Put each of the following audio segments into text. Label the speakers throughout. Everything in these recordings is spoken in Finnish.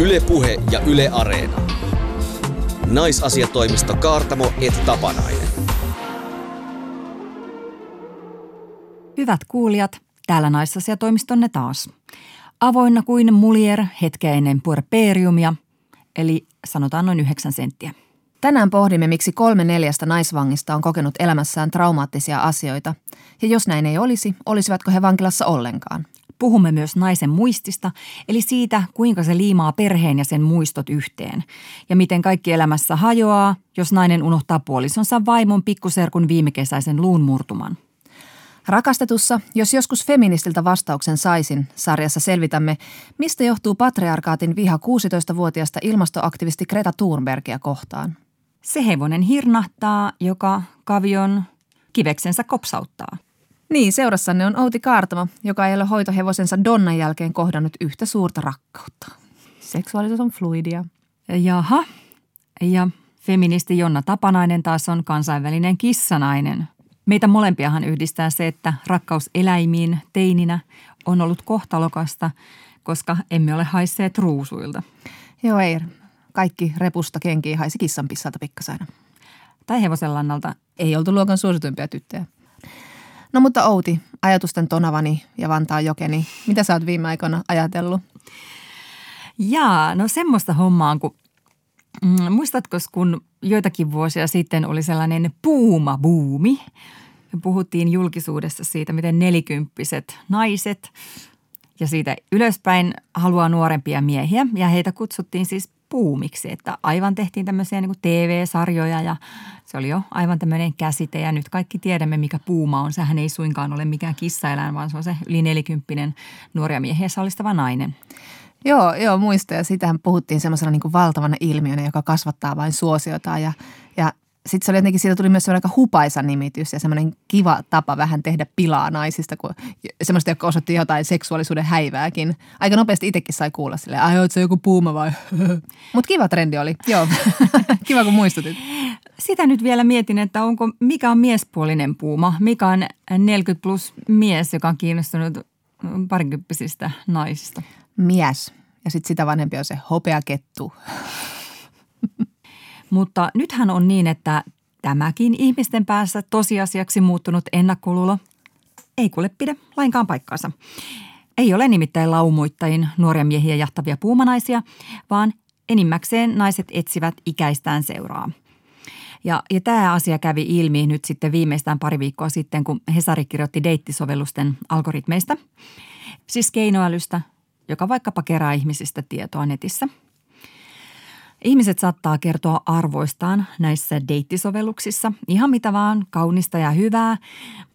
Speaker 1: Ylepuhe ja Yle Areena. Naisasiatoimisto Kaartamo et Tapanainen.
Speaker 2: Hyvät kuulijat, täällä naisasiatoimistonne taas. Avoinna kuin mulier hetkeä ennen puerperiumia, eli sanotaan noin 9 senttiä.
Speaker 3: Tänään pohdimme, miksi kolme neljästä naisvangista on kokenut elämässään traumaattisia asioita. Ja jos näin ei olisi, olisivatko he vankilassa ollenkaan?
Speaker 2: Puhumme myös naisen muistista, eli siitä, kuinka se liimaa perheen ja sen muistot yhteen. Ja miten kaikki elämässä hajoaa, jos nainen unohtaa puolisonsa vaimon pikkuserkun viimekesäisen luun murtuman.
Speaker 3: Rakastetussa, jos joskus feministiltä vastauksen saisin, sarjassa selvitämme, mistä johtuu patriarkaatin viha 16-vuotiaasta ilmastoaktivisti Greta Thunbergia kohtaan.
Speaker 2: Se hevonen hirnahtaa, joka kavion kiveksensä kopsauttaa.
Speaker 3: Niin, seurassanne on Outi Kaartamo, joka ei ole hoitohevosensa Donnan jälkeen kohdannut yhtä suurta rakkautta. Seksuaalisuus on fluidia.
Speaker 2: Jaha. Ja feministi Jonna Tapanainen taas on kansainvälinen kissanainen. Meitä molempiahan yhdistää se, että rakkaus eläimiin teininä on ollut kohtalokasta, koska emme ole haisseet ruusuilta.
Speaker 3: Joo, ei. Kaikki repusta kenkiä haisi kissan pissalta pikkasaina.
Speaker 2: Tai hevosen lannalta.
Speaker 3: Ei oltu luokan suosituimpia tyttöjä. No mutta Outi, ajatusten tonavani ja Vantaa jokeni, mitä sä oot viime aikoina ajatellut?
Speaker 2: Jaa, no semmoista hommaa, kun mm, muistatko, kun joitakin vuosia sitten oli sellainen puuma-buumi. Puhuttiin julkisuudessa siitä, miten nelikymppiset naiset ja siitä ylöspäin haluaa nuorempia miehiä. Ja heitä kutsuttiin siis puumiksi, että aivan tehtiin tämmöisiä niin TV-sarjoja ja se oli jo aivan tämmöinen käsite ja nyt kaikki tiedämme, mikä puuma on. Sehän ei suinkaan ole mikään kissaeläin, vaan se on se yli nelikymppinen nuoria miehiä sallistava nainen.
Speaker 3: Joo, joo, muista ja sitähän puhuttiin semmoisena niin valtavana ilmiönä, joka kasvattaa vain suosiota ja, ja sitten se oli jotenkin, siitä tuli myös semmoinen aika hupaisa nimitys ja semmoinen kiva tapa vähän tehdä pilaa naisista, kun semmoista, jotka osoitti jotain seksuaalisuuden häivääkin. Aika nopeasti itsekin sai kuulla silleen, ai oot se joku puuma vai? Mutta kiva trendi oli, joo. kiva kun muistutit.
Speaker 2: Sitä nyt vielä mietin, että onko, mikä on miespuolinen puuma, mikä on 40 plus mies, joka on kiinnostunut parikymppisistä naisista.
Speaker 3: Mies. Ja sitten sitä vanhempi on se hopeakettu.
Speaker 2: Mutta nythän on niin, että tämäkin ihmisten päässä tosiasiaksi muuttunut ennakkoluulo ei kuule pidä lainkaan paikkaansa. Ei ole nimittäin laumoittajin nuoria miehiä jahtavia puumanaisia, vaan enimmäkseen naiset etsivät ikäistään seuraa. Ja, ja tämä asia kävi ilmi nyt sitten viimeistään pari viikkoa sitten, kun Hesari kirjoitti deittisovellusten algoritmeista. Siis keinoälystä, joka vaikkapa kerää ihmisistä tietoa netissä – Ihmiset saattaa kertoa arvoistaan näissä deittisovelluksissa, ihan mitä vaan kaunista ja hyvää,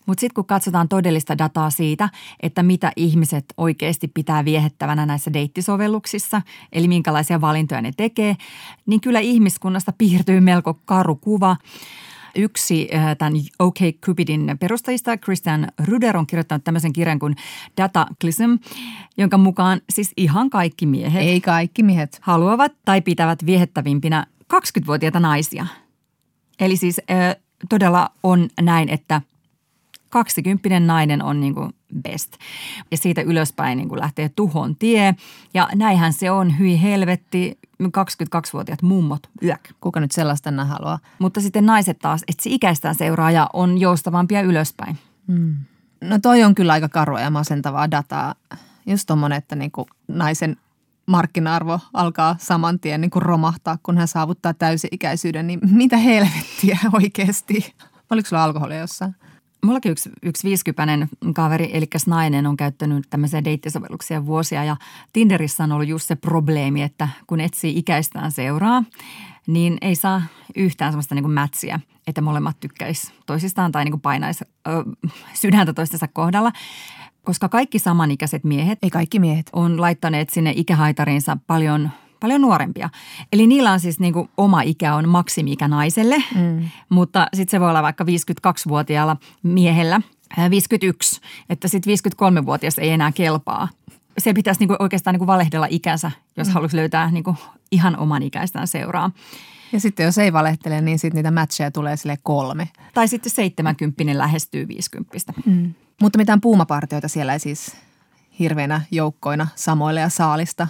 Speaker 2: mutta sitten kun katsotaan todellista dataa siitä, että mitä ihmiset oikeasti pitää viehettävänä näissä deittisovelluksissa, eli minkälaisia valintoja ne tekee, niin kyllä ihmiskunnasta piirtyy melko karu kuva – yksi äh, tämän OK Cupidin perustajista, Christian Ruder, on kirjoittanut tämmöisen kirjan kuin Dataclysm, jonka mukaan siis ihan kaikki miehet.
Speaker 3: Ei kaikki miehet.
Speaker 2: Haluavat tai pitävät viehettävimpinä 20-vuotiaita naisia. Eli siis äh, todella on näin, että 20 nainen on niin kuin best. Ja siitä ylöspäin niin kuin lähtee tuhon tie. Ja näinhän se on, hyi helvetti, 22-vuotiaat mummot, yök.
Speaker 3: Kuka nyt sellaista enää haluaa?
Speaker 2: Mutta sitten naiset taas etsi ikäistään seuraa ja on joustavampia ylöspäin.
Speaker 3: Mm. No toi on kyllä aika karua ja masentavaa dataa. Just tommonen, että niinku naisen markkina-arvo alkaa saman tien niin kuin romahtaa, kun hän saavuttaa täysi-ikäisyyden, niin mitä helvettiä oikeasti? Oliko sulla alkoholia jossain?
Speaker 2: Mullakin yksi, yksi viisikypäinen kaveri, eli nainen, on käyttänyt tämmöisiä deittisovelluksia vuosia ja Tinderissä on ollut just se probleemi, että kun etsii ikäistään seuraa, niin ei saa yhtään semmoista niin kuin mätsiä, että molemmat tykkäisi toisistaan tai niin kuin painaisi ö, sydäntä toistensa kohdalla koska kaikki samanikäiset miehet,
Speaker 3: ei kaikki miehet,
Speaker 2: on laittaneet sinne ikähaitarinsa paljon paljon nuorempia. Eli niillä on siis niin kuin oma ikä on maksimi-ikä naiselle, mm. mutta sitten se voi olla vaikka 52-vuotiaalla miehellä 51, että sitten 53-vuotias ei enää kelpaa. Se pitäisi niin kuin oikeastaan niin kuin valehdella ikänsä, jos mm. haluaisi löytää niin kuin ihan oman ikäistään seuraa.
Speaker 3: Ja sitten jos ei valehtele, niin sitten niitä matcheja tulee sille kolme.
Speaker 2: Tai sitten 70 lähestyy 50. Mm.
Speaker 3: Mutta mitään puumapartioita siellä ei siis hirveänä joukkoina samoille ja saalista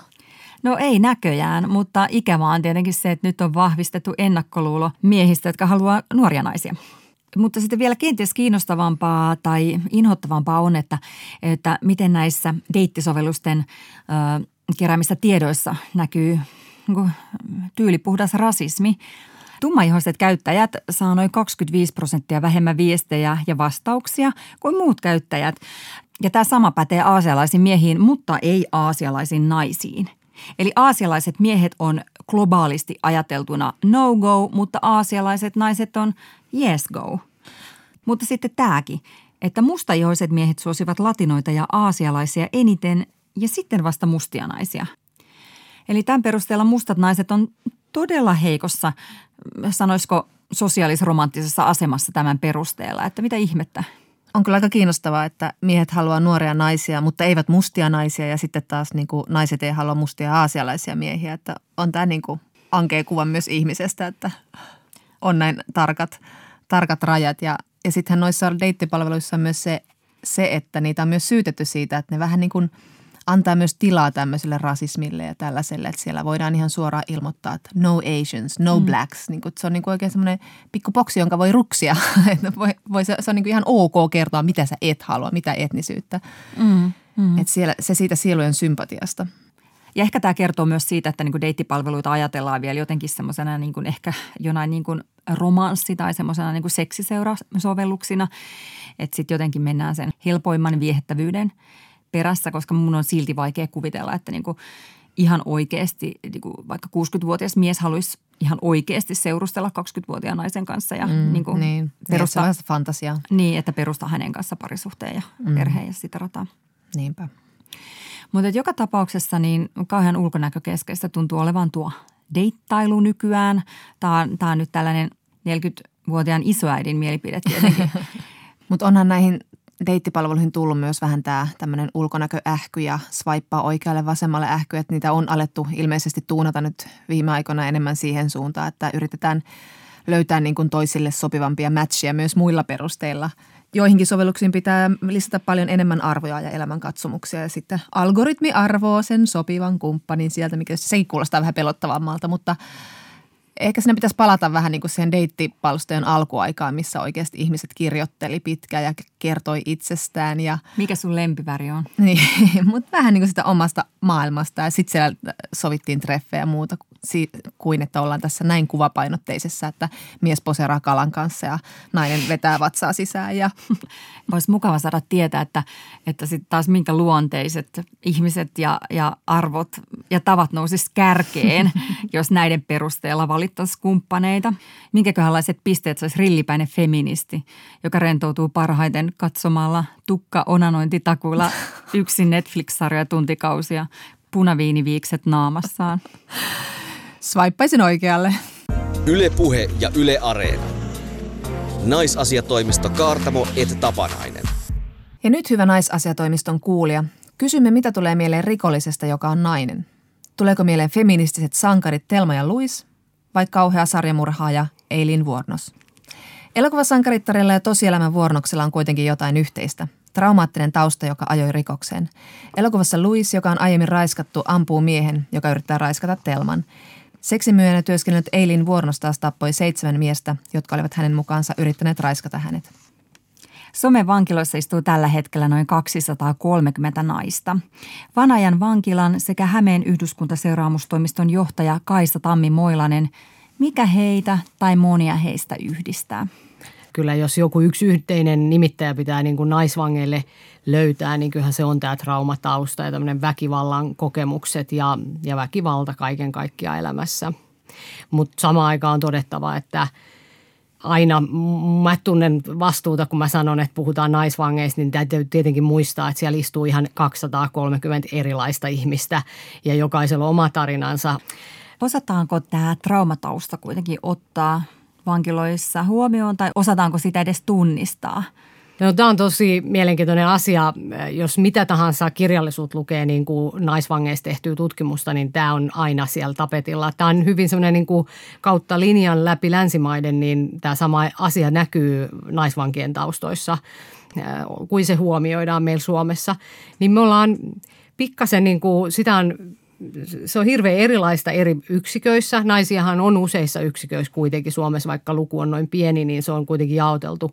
Speaker 2: No ei näköjään, mutta ikävää on tietenkin se, että nyt on vahvistettu ennakkoluulo miehistä, jotka haluaa nuoria naisia. Mutta sitten vielä kenties kiinnostavampaa tai inhottavampaa on, että, että miten näissä deittisovellusten ö, keräämissä tiedoissa näkyy niin tyylipuhdas rasismi. Tummaihoiset käyttäjät saa noin 25 prosenttia vähemmän viestejä ja vastauksia kuin muut käyttäjät. Ja tämä sama pätee aasialaisiin miehiin, mutta ei aasialaisiin naisiin. Eli aasialaiset miehet on globaalisti ajateltuna no go, mutta aasialaiset naiset on yes go. Mutta sitten tämäkin, että mustaihoiset miehet suosivat latinoita ja aasialaisia eniten ja sitten vasta mustia naisia. Eli tämän perusteella mustat naiset on todella heikossa, sanoisiko sosiaalisromanttisessa asemassa tämän perusteella, että mitä ihmettä.
Speaker 3: On kyllä aika kiinnostavaa, että miehet haluaa nuoria naisia, mutta eivät mustia naisia ja sitten taas niin kuin naiset ei halua mustia aasialaisia miehiä. Että on tämä niin kuin ankea kuva myös ihmisestä, että on näin tarkat, tarkat rajat. Ja, ja sittenhän noissa deittipalveluissa on myös se, se, että niitä on myös syytetty siitä, että ne vähän niin kuin – antaa myös tilaa tämmöiselle rasismille ja tällaiselle, että siellä voidaan ihan suoraan ilmoittaa, että no Asians, no mm. blacks. Niin kuin, se on niin kuin oikein semmoinen pikku boksi, jonka voi ruksia. voi, voi, se, se on niin kuin ihan ok kertoa, mitä sä et halua, mitä etnisyyttä. Mm. Mm. Että siellä, se siitä sielujen sympatiasta.
Speaker 2: Ja ehkä tämä kertoo myös siitä, että niin deittipalveluita ajatellaan vielä jotenkin semmoisena niin kuin ehkä jonain niin kuin romanssi- tai semmoisena niin seksiseurasovelluksina. Että sitten jotenkin mennään sen helpoimman viehettävyyden – perässä, koska mun on silti vaikea kuvitella, että niin kuin ihan oikeasti, niin kuin vaikka 60-vuotias mies haluaisi ihan oikeasti seurustella 20-vuotiaan naisen kanssa ja mm,
Speaker 3: niin kuin niin. perustaa, niin, fantasiaa.
Speaker 2: Niin, että perustaa hänen kanssa parisuhteen ja mm. perheen ja sitä rataa.
Speaker 3: Niinpä.
Speaker 2: Mutta joka tapauksessa niin kauhean ulkonäkökeskeistä tuntuu olevan tuo deittailu nykyään. Tämä on, tämä on nyt tällainen 40-vuotiaan isoäidin mielipide tietenkin.
Speaker 3: Mutta onhan näihin deittipalveluihin tullut myös vähän tämä tämmöinen ulkonäköähky ja swipea oikealle vasemmalle ähky, että niitä on alettu ilmeisesti tuunata nyt viime aikoina enemmän siihen suuntaan, että yritetään löytää niin kuin toisille sopivampia matcheja myös muilla perusteilla. Joihinkin sovelluksiin pitää lisätä paljon enemmän arvoja ja elämänkatsomuksia ja sitten algoritmi arvoo sen sopivan kumppanin sieltä, mikä sekin kuulostaa vähän pelottavammalta, mutta – ehkä sinne pitäisi palata vähän niin kuin siihen deittipalstojen alkuaikaan, missä oikeasti ihmiset kirjoitteli pitkään ja kertoi itsestään. Ja,
Speaker 2: Mikä sun lempiväri on?
Speaker 3: Niin, mutta vähän niin kuin sitä omasta maailmasta ja sitten siellä sovittiin treffejä ja muuta kuin, että ollaan tässä näin kuvapainotteisessa, että mies poseraa kalan kanssa ja nainen vetää vatsaa sisään. Ja.
Speaker 2: Olisi mukava saada tietää, että, että sitten taas minkä luonteiset ihmiset ja, ja arvot ja tavat nousis kärkeen, jos näiden perusteella valittaisiin kumppaneita. Minkäköhänlaiset pisteet saisi rillipäinen feministi, joka rentoutuu parhaiten katsomalla tukka onanointitakuilla yksin Netflix-sarjoja tuntikausia punaviiniviikset naamassaan.
Speaker 3: Swipeisin oikealle.
Speaker 1: Yle Puhe ja Yle Areena. Naisasiatoimisto Kaartamo et Tapanainen.
Speaker 3: Ja nyt hyvä naisasiatoimiston kuulija. Kysymme, mitä tulee mieleen rikollisesta, joka on nainen. Tuleeko mieleen feministiset sankarit Telma ja Luis vai kauhea sarjamurhaaja Eilin Vuornos? Elokuvasankarittarilla ja tosielämän vuornoksella on kuitenkin jotain yhteistä. Traumaattinen tausta, joka ajoi rikokseen. Elokuvassa Louis, joka on aiemmin raiskattu, ampuu miehen, joka yrittää raiskata Telman. Seksimyönä työskennellyt Eilin Vuornos taas tappoi seitsemän miestä, jotka olivat hänen mukaansa yrittäneet raiskata hänet.
Speaker 2: Somen vankiloissa istuu tällä hetkellä noin 230 naista. Vanajan vankilan sekä Hämeen yhdyskuntaseuraamustoimiston johtaja Kaisa Tammi Moilanen, mikä heitä tai monia heistä yhdistää?
Speaker 4: Kyllä jos joku yksi yhteinen nimittäjä pitää niin kuin naisvangeille löytää, niin kyllähän se on tämä traumatausta ja tämmöinen väkivallan kokemukset ja, ja väkivalta kaiken kaikkiaan elämässä. Mutta samaan aikaan on todettava, että aina mä tunnen vastuuta, kun mä sanon, että puhutaan naisvangeista, niin täytyy tietenkin muistaa, että siellä istuu ihan 230 erilaista ihmistä ja jokaisella oma tarinansa.
Speaker 2: Osataanko tämä traumatausta kuitenkin ottaa vankiloissa huomioon tai osataanko sitä edes tunnistaa?
Speaker 4: No, tämä on tosi mielenkiintoinen asia. Jos mitä tahansa kirjallisuut lukee niin kuin naisvangeista tehtyä tutkimusta, niin tämä on aina siellä tapetilla. Tämä on hyvin semmoinen niin kuin kautta linjan läpi länsimaiden, niin tämä sama asia näkyy naisvankien taustoissa, kuin se huomioidaan meillä Suomessa. Niin me ollaan pikkasen, niin kuin, sitä on se on hirveän erilaista eri yksiköissä. Naisiahan on useissa yksiköissä kuitenkin Suomessa, vaikka luku on noin pieni, niin se on kuitenkin jaoteltu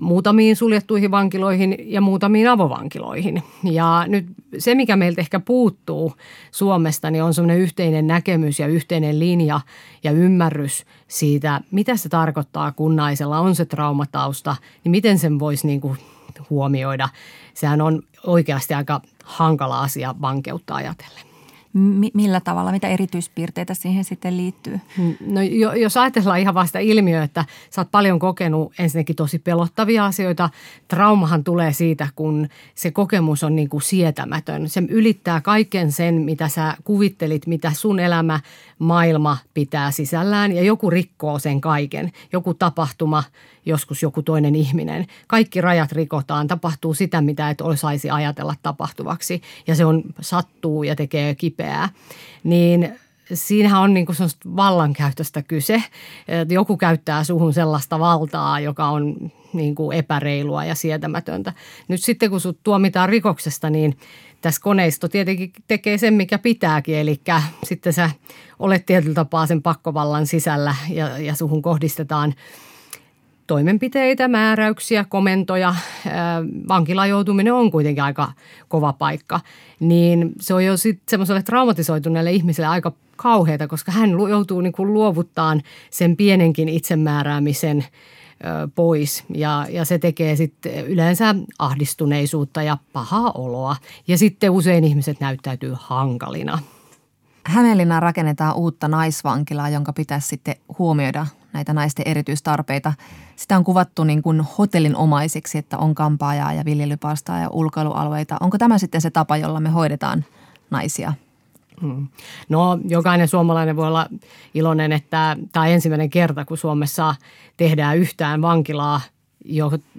Speaker 4: muutamiin suljettuihin vankiloihin ja muutamiin avovankiloihin. Ja nyt se, mikä meiltä ehkä puuttuu Suomesta, niin on semmoinen yhteinen näkemys ja yhteinen linja ja ymmärrys siitä, mitä se tarkoittaa, kun naisella on se traumatausta, niin miten sen voisi niin kuin huomioida. Sehän on oikeasti aika hankala asia vankeutta ajatellen.
Speaker 2: Millä tavalla, mitä erityispiirteitä siihen sitten liittyy?
Speaker 4: No jos ajatellaan ihan vasta ilmiö, että sä oot paljon kokenut ensinnäkin tosi pelottavia asioita. Traumahan tulee siitä, kun se kokemus on niin kuin sietämätön. Se ylittää kaiken sen, mitä sä kuvittelit, mitä sun elämä, maailma pitää sisällään ja joku rikkoo sen kaiken. Joku tapahtuma, joskus joku toinen ihminen. Kaikki rajat rikotaan, tapahtuu sitä, mitä et osaisi ajatella tapahtuvaksi ja se on sattuu ja tekee kipeää. Niin siinähän on niin vallankäytöstä kyse. Joku käyttää suhun sellaista valtaa, joka on niin kuin epäreilua ja sietämätöntä. Nyt sitten kun sut tuomitaan rikoksesta, niin tässä koneisto tietenkin tekee sen, mikä pitääkin. Eli sitten sä olet tietyllä tapaa sen pakkovallan sisällä ja, ja suhun kohdistetaan – toimenpiteitä, määräyksiä, komentoja. Vankilaan joutuminen on kuitenkin aika kova paikka. Niin se on jo sitten semmoiselle traumatisoituneelle ihmiselle aika kauheata, koska hän joutuu niin kuin luovuttaan sen pienenkin itsemääräämisen pois ja, ja se tekee sitten yleensä ahdistuneisuutta ja pahaa oloa ja sitten usein ihmiset näyttäytyy hankalina.
Speaker 3: Hämeenlinnaan rakennetaan uutta naisvankilaa, jonka pitäisi sitten huomioida näitä naisten erityistarpeita. Sitä on kuvattu niin kuin hotellin omaisiksi, että on kampaajaa ja viljelypastaa ja ulkoilualueita. Onko tämä sitten se tapa, jolla me hoidetaan naisia?
Speaker 4: Hmm. No jokainen suomalainen voi olla iloinen, että tämä on ensimmäinen kerta, kun Suomessa tehdään yhtään vankilaa –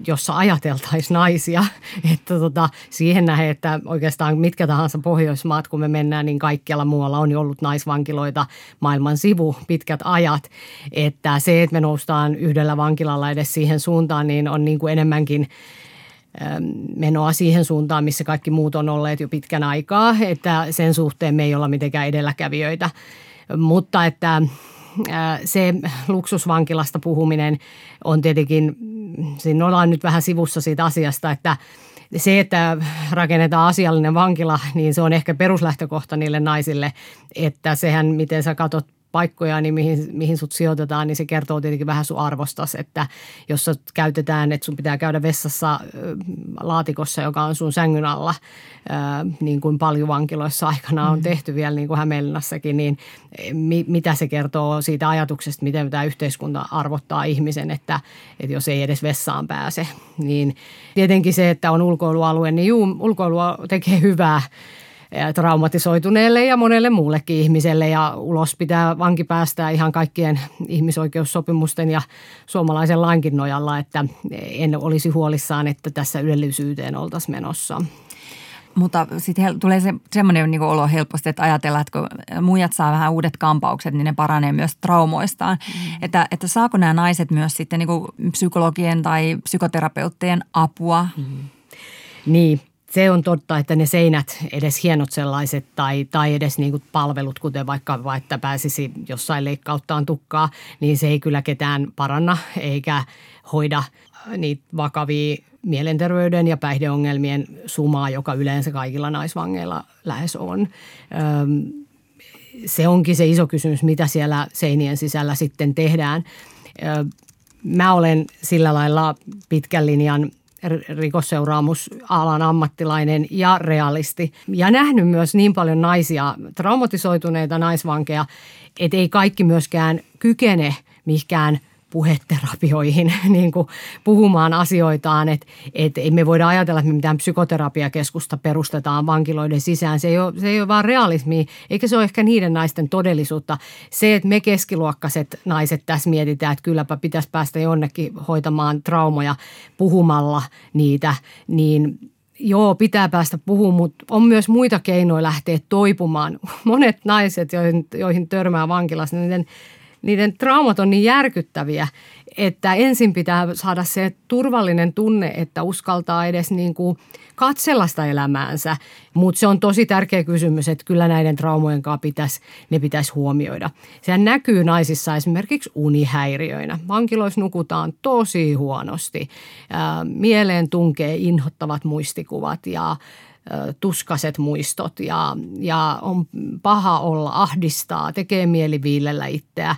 Speaker 4: jossa ajateltaisiin naisia. Että tota, siihen nähden, että oikeastaan mitkä tahansa Pohjoismaat, kun me mennään, niin kaikkialla muualla on ollut naisvankiloita maailman sivu pitkät ajat. Että se, että me noustaan yhdellä vankilalla edes siihen suuntaan, niin on niin kuin enemmänkin ähm, menoa siihen suuntaan, missä kaikki muut on olleet jo pitkän aikaa, että sen suhteen me ei olla mitenkään edelläkävijöitä. Mutta että se luksusvankilasta puhuminen on tietenkin, siinä ollaan nyt vähän sivussa siitä asiasta, että se, että rakennetaan asiallinen vankila, niin se on ehkä peruslähtökohta niille naisille, että sehän, miten sä katot paikkoja, niin mihin, mihin sut sijoitetaan, niin se kertoo tietenkin vähän sun arvostas, että jos sut käytetään, että sun pitää käydä vessassa laatikossa, joka on sun sängyn alla, niin kuin paljon vankiloissa aikana on mm. tehty vielä niin kuin Hämeenlinnassakin, niin mi, mitä se kertoo siitä ajatuksesta, miten tämä yhteiskunta arvottaa ihmisen, että, että jos ei edes vessaan pääse, niin tietenkin se, että on ulkoilualue, niin juu, ulkoilu tekee hyvää traumatisoituneelle ja monelle muullekin ihmiselle ja ulos pitää vanki päästää ihan kaikkien ihmisoikeussopimusten ja suomalaisen lainkin nojalla, että en olisi huolissaan, että tässä ylellisyyteen oltaisiin menossa.
Speaker 2: Mutta sitten tulee se, semmoinen niin olo helposti, että ajatellaan, että kun muijat saa vähän uudet kampaukset, niin ne paranee myös traumoistaan. Mm. Että, että saako nämä naiset myös sitten niin psykologien tai psykoterapeuttien apua? Mm.
Speaker 4: Niin, se on totta, että ne seinät, edes hienot sellaiset tai, tai edes niin kuin palvelut, kuten vaikka että pääsisi jossain leikkauttaan tukkaa, niin se ei kyllä ketään paranna eikä hoida niitä vakavia mielenterveyden ja päihdeongelmien sumaa, joka yleensä kaikilla naisvangeilla lähes on. se onkin se iso kysymys, mitä siellä seinien sisällä sitten tehdään. mä olen sillä lailla pitkän linjan rikosseuraamusalan ammattilainen ja realisti. Ja nähnyt myös niin paljon naisia, traumatisoituneita naisvankeja, että ei kaikki myöskään kykene mihinkään puheterapioihin niin kuin puhumaan asioitaan, että et ei me voida ajatella, että me mitään psykoterapiakeskusta perustetaan vankiloiden sisään. Se ei ole, se ei ole vaan realismi, eikä se ole ehkä niiden naisten todellisuutta. Se, että me keskiluokkaiset naiset tässä mietitään, että kylläpä pitäisi päästä jonnekin hoitamaan traumoja puhumalla niitä, niin Joo, pitää päästä puhumaan, mutta on myös muita keinoja lähteä toipumaan. Monet naiset, joihin, joihin törmää vankilassa, niin niiden traumat on niin järkyttäviä, että ensin pitää saada se turvallinen tunne, että uskaltaa edes niin kuin katsella sitä elämäänsä. Mutta se on tosi tärkeä kysymys, että kyllä näiden traumojen kanssa pitäisi, ne pitäisi huomioida. Sehän näkyy naisissa esimerkiksi unihäiriöinä. Vankiloissa nukutaan tosi huonosti. Mieleen tunkee inhottavat muistikuvat ja tuskaset muistot ja, ja on paha olla, ahdistaa, tekee mieli viilellä itseä.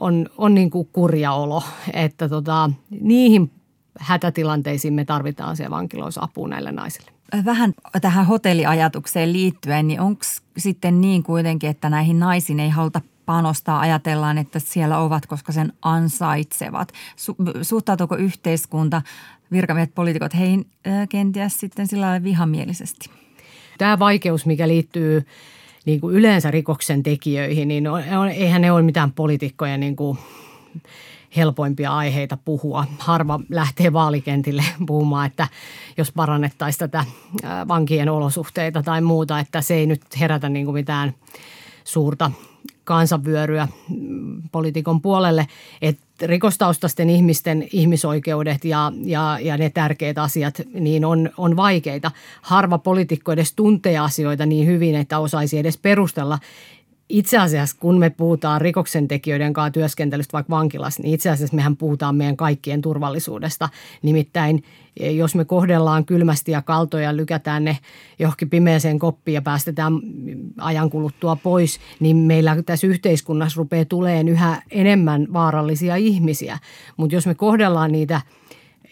Speaker 4: On, on niin kuin kurja olo, että tota, niihin hätätilanteisiin me tarvitaan siellä vankiloissa näille naisille.
Speaker 2: Vähän tähän hotelliajatukseen liittyen, niin onko sitten niin kuitenkin, että näihin naisiin ei haluta panostaa, ajatellaan, että siellä ovat, koska sen ansaitsevat. Su- suhtautuuko yhteiskunta, virkamiehet, poliitikot heihin kenties sitten sillä vihamielisesti?
Speaker 4: Tämä vaikeus, mikä liittyy niin kuin yleensä rikoksen tekijöihin, niin on, eihän ne ole mitään poliitikkoja niin kuin helpoimpia aiheita puhua. Harva lähtee vaalikentille puhumaan, että jos parannettaisiin tätä vankien olosuhteita tai muuta, että se ei nyt herätä niin kuin mitään suurta kansanvyöryä mm, poliitikon puolelle, että rikostaustaisten ihmisten ihmisoikeudet ja, ja, ja ne tärkeät asiat niin on, on vaikeita. Harva poliitikko edes tuntee asioita niin hyvin, että osaisi edes perustella itse asiassa, kun me puhutaan rikoksentekijöiden kanssa työskentelystä vaikka vankilassa, niin itse asiassa mehän puhutaan meidän kaikkien turvallisuudesta. Nimittäin jos me kohdellaan kylmästi ja kaltoja, lykätään ne johonkin pimeeseen koppiin ja päästetään ajan kuluttua pois, niin meillä tässä yhteiskunnassa rupeaa tulemaan yhä enemmän vaarallisia ihmisiä. Mutta jos me kohdellaan niitä –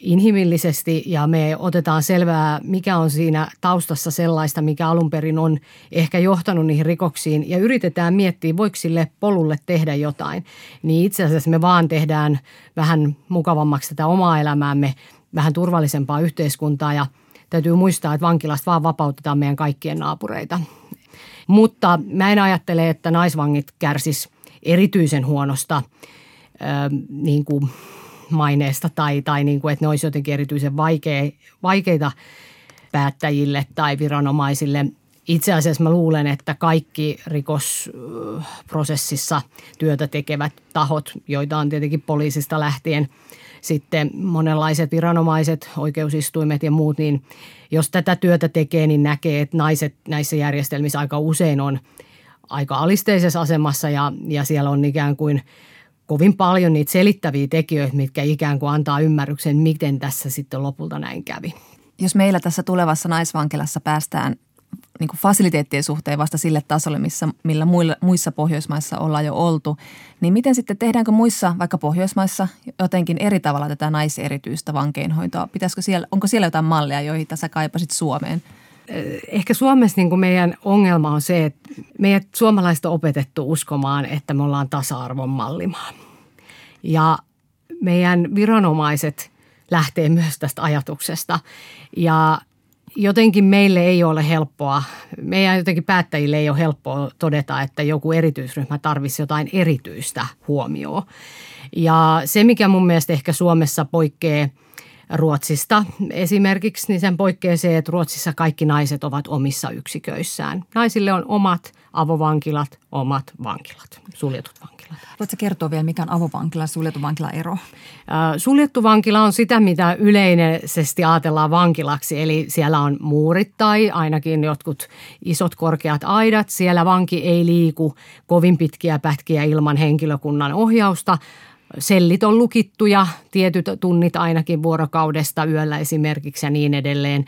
Speaker 4: inhimillisesti ja me otetaan selvää, mikä on siinä taustassa sellaista, mikä alun perin on ehkä johtanut niihin rikoksiin ja yritetään miettiä, voiko sille polulle tehdä jotain. Niin itse asiassa me vaan tehdään vähän mukavammaksi tätä omaa elämäämme, vähän turvallisempaa yhteiskuntaa ja täytyy muistaa, että vankilasta vaan vapautetaan meidän kaikkien naapureita. Mutta mä en ajattele, että naisvangit kärsis erityisen huonosta niin kuin maineesta tai, tai niin kuin, että ne olisi jotenkin erityisen vaikea, vaikeita päättäjille tai viranomaisille. Itse asiassa mä luulen, että kaikki rikosprosessissa työtä tekevät tahot, joita on tietenkin poliisista lähtien sitten monenlaiset viranomaiset, oikeusistuimet ja muut, niin jos tätä työtä tekee, niin näkee, että naiset näissä järjestelmissä aika usein on aika alisteisessa asemassa ja, ja siellä on ikään kuin – kovin paljon niitä selittäviä tekijöitä, mitkä ikään kuin antaa ymmärryksen, miten tässä sitten lopulta näin kävi.
Speaker 3: Jos meillä tässä tulevassa naisvankilassa päästään niin kuin fasiliteettien suhteen vasta sille tasolle, missä, millä muilla, muissa Pohjoismaissa ollaan jo oltu, niin miten sitten tehdäänkö muissa, vaikka Pohjoismaissa, jotenkin eri tavalla tätä naiserityistä vankeinhoitoa? Pitäisikö siellä, onko siellä jotain malleja, joita sä kaipasit Suomeen –
Speaker 4: ehkä Suomessa niin kuin meidän ongelma on se, että meidät suomalaiset on opetettu uskomaan, että me ollaan tasa-arvon mallimaa. Ja meidän viranomaiset lähtee myös tästä ajatuksesta. Ja jotenkin meille ei ole helppoa, meidän jotenkin päättäjille ei ole helppoa todeta, että joku erityisryhmä tarvitsisi jotain erityistä huomioon. Ja se, mikä mun mielestä ehkä Suomessa poikkeaa – Ruotsista esimerkiksi, niin sen poikkeaa se, että Ruotsissa kaikki naiset ovat omissa yksiköissään. Naisille on omat avovankilat, omat vankilat, suljetut vankilat.
Speaker 2: Voitko kertoa vielä, mikä on avovankila ja suljettu vankila ero?
Speaker 4: Suljettu vankila on sitä, mitä yleisesti ajatellaan vankilaksi, eli siellä on muurit tai ainakin jotkut isot korkeat aidat. Siellä vanki ei liiku kovin pitkiä pätkiä ilman henkilökunnan ohjausta, sellit on lukittuja, tietyt tunnit ainakin vuorokaudesta yöllä esimerkiksi ja niin edelleen.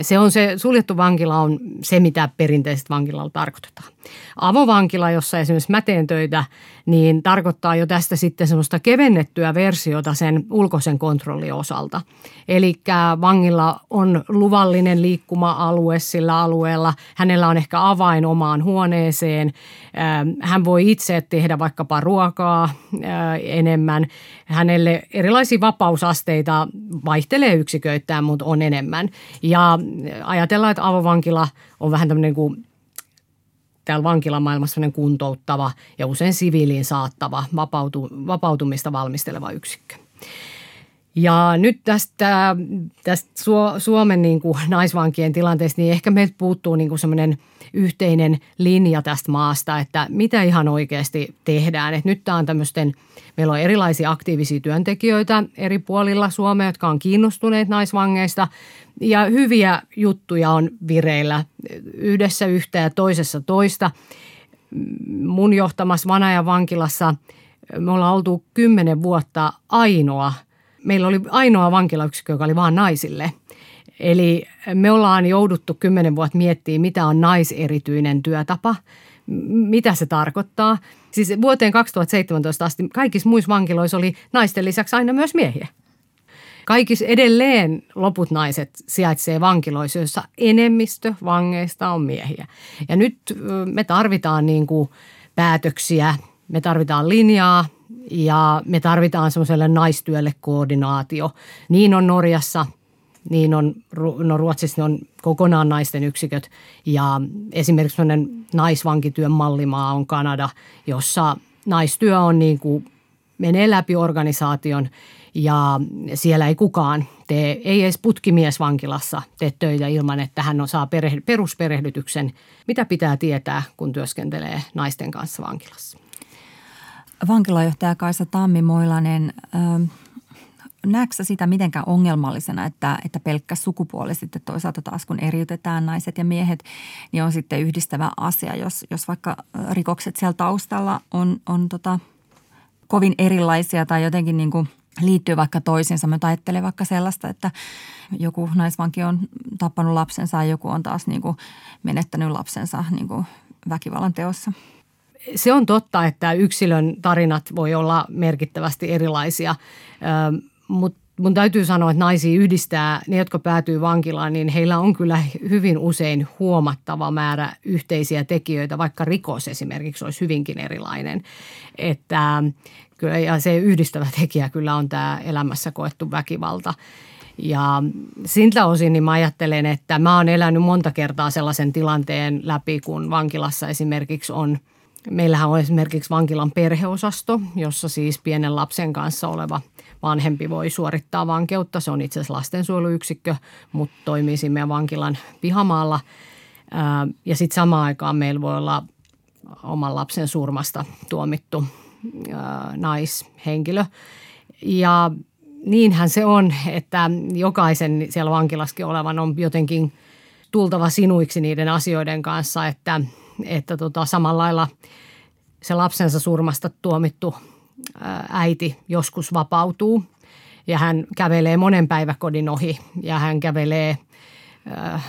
Speaker 4: Se on se, suljettu vankila on se, mitä perinteisesti vankilalla tarkoitetaan. Avovankila, jossa esimerkiksi mä teen töitä, niin tarkoittaa jo tästä sitten semmoista kevennettyä versiota sen ulkoisen kontrollin osalta. Eli vangilla on luvallinen liikkuma-alue sillä alueella. Hänellä on ehkä avain omaan huoneeseen. Hän voi itse tehdä vaikkapa ruokaa enemmän. Hänelle erilaisia vapausasteita vaihtelee yksiköittäin, mutta on enemmän. Ja ajatellaan, että avovankila on vähän tämmöinen kuin täällä vankilamaailmassa kuntouttava ja usein siviiliin saattava vapautu, vapautumista valmisteleva yksikkö. Ja nyt tästä, tästä Suomen niin kuin naisvankien tilanteesta, niin ehkä meiltä puuttuu niin kuin semmoinen yhteinen linja tästä maasta, että mitä ihan oikeasti tehdään. Että nyt tämä on tämmöisten, meillä on erilaisia aktiivisia työntekijöitä eri puolilla Suomea, jotka on kiinnostuneet naisvangeista ja hyviä juttuja on vireillä yhdessä yhtä ja toisessa toista. Mun johtamassa Vanajan vankilassa me ollaan oltu kymmenen vuotta ainoa – meillä oli ainoa vankilayksikkö, joka oli vain naisille. Eli me ollaan jouduttu kymmenen vuotta miettimään, mitä on naiserityinen työtapa, mitä se tarkoittaa. Siis vuoteen 2017 asti kaikissa muissa vankiloissa oli naisten lisäksi aina myös miehiä. Kaikissa edelleen loput naiset sijaitsee vankiloissa, joissa enemmistö vangeista on miehiä. Ja nyt me tarvitaan niin kuin päätöksiä, me tarvitaan linjaa, ja me tarvitaan semmoiselle naistyölle koordinaatio. Niin on Norjassa, niin on no Ruotsissa on kokonaan naisten yksiköt ja esimerkiksi semmoinen naisvankityön mallimaa on Kanada, jossa naistyö on niin kuin menee läpi organisaation ja siellä ei kukaan tee, ei edes putkimies vankilassa tee töitä ilman, että hän saa perusperehdytyksen, mitä pitää tietää, kun työskentelee naisten kanssa vankilassa
Speaker 2: vankilajohtaja Kaisa Tammi-Moilanen, äh, näetkö sitä mitenkään ongelmallisena, että, että pelkkä sukupuoli sitten toisaalta taas kun eriytetään naiset ja miehet, niin on sitten yhdistävä asia, jos, jos vaikka rikokset siellä taustalla on, on tota, kovin erilaisia tai jotenkin niin kuin liittyy vaikka toisiinsa. Mä ajattelen vaikka sellaista, että joku naisvanki on tappanut lapsensa ja joku on taas niin kuin menettänyt lapsensa niin kuin väkivallan teossa –
Speaker 4: se on totta, että yksilön tarinat voi olla merkittävästi erilaisia, mutta mun täytyy sanoa, että naisia yhdistää, ne jotka päätyy vankilaan, niin heillä on kyllä hyvin usein huomattava määrä yhteisiä tekijöitä, vaikka rikos esimerkiksi olisi hyvinkin erilainen. Että, ja se yhdistävä tekijä kyllä on tämä elämässä koettu väkivalta. Ja siltä osin niin mä ajattelen, että mä oon elänyt monta kertaa sellaisen tilanteen läpi, kun vankilassa esimerkiksi on – Meillähän on esimerkiksi vankilan perheosasto, jossa siis pienen lapsen kanssa oleva vanhempi voi suorittaa vankeutta. Se on itse asiassa lastensuojeluyksikkö, mutta toimii siinä meidän vankilan pihamaalla. Ja sitten samaan aikaan meillä voi olla oman lapsen surmasta tuomittu naishenkilö. Ja niinhän se on, että jokaisen siellä vankilaskin olevan on jotenkin tultava sinuiksi niiden asioiden kanssa, että – että tota, samalla lailla se lapsensa surmasta tuomittu äiti joskus vapautuu ja hän kävelee monen päiväkodin ohi ja hän kävelee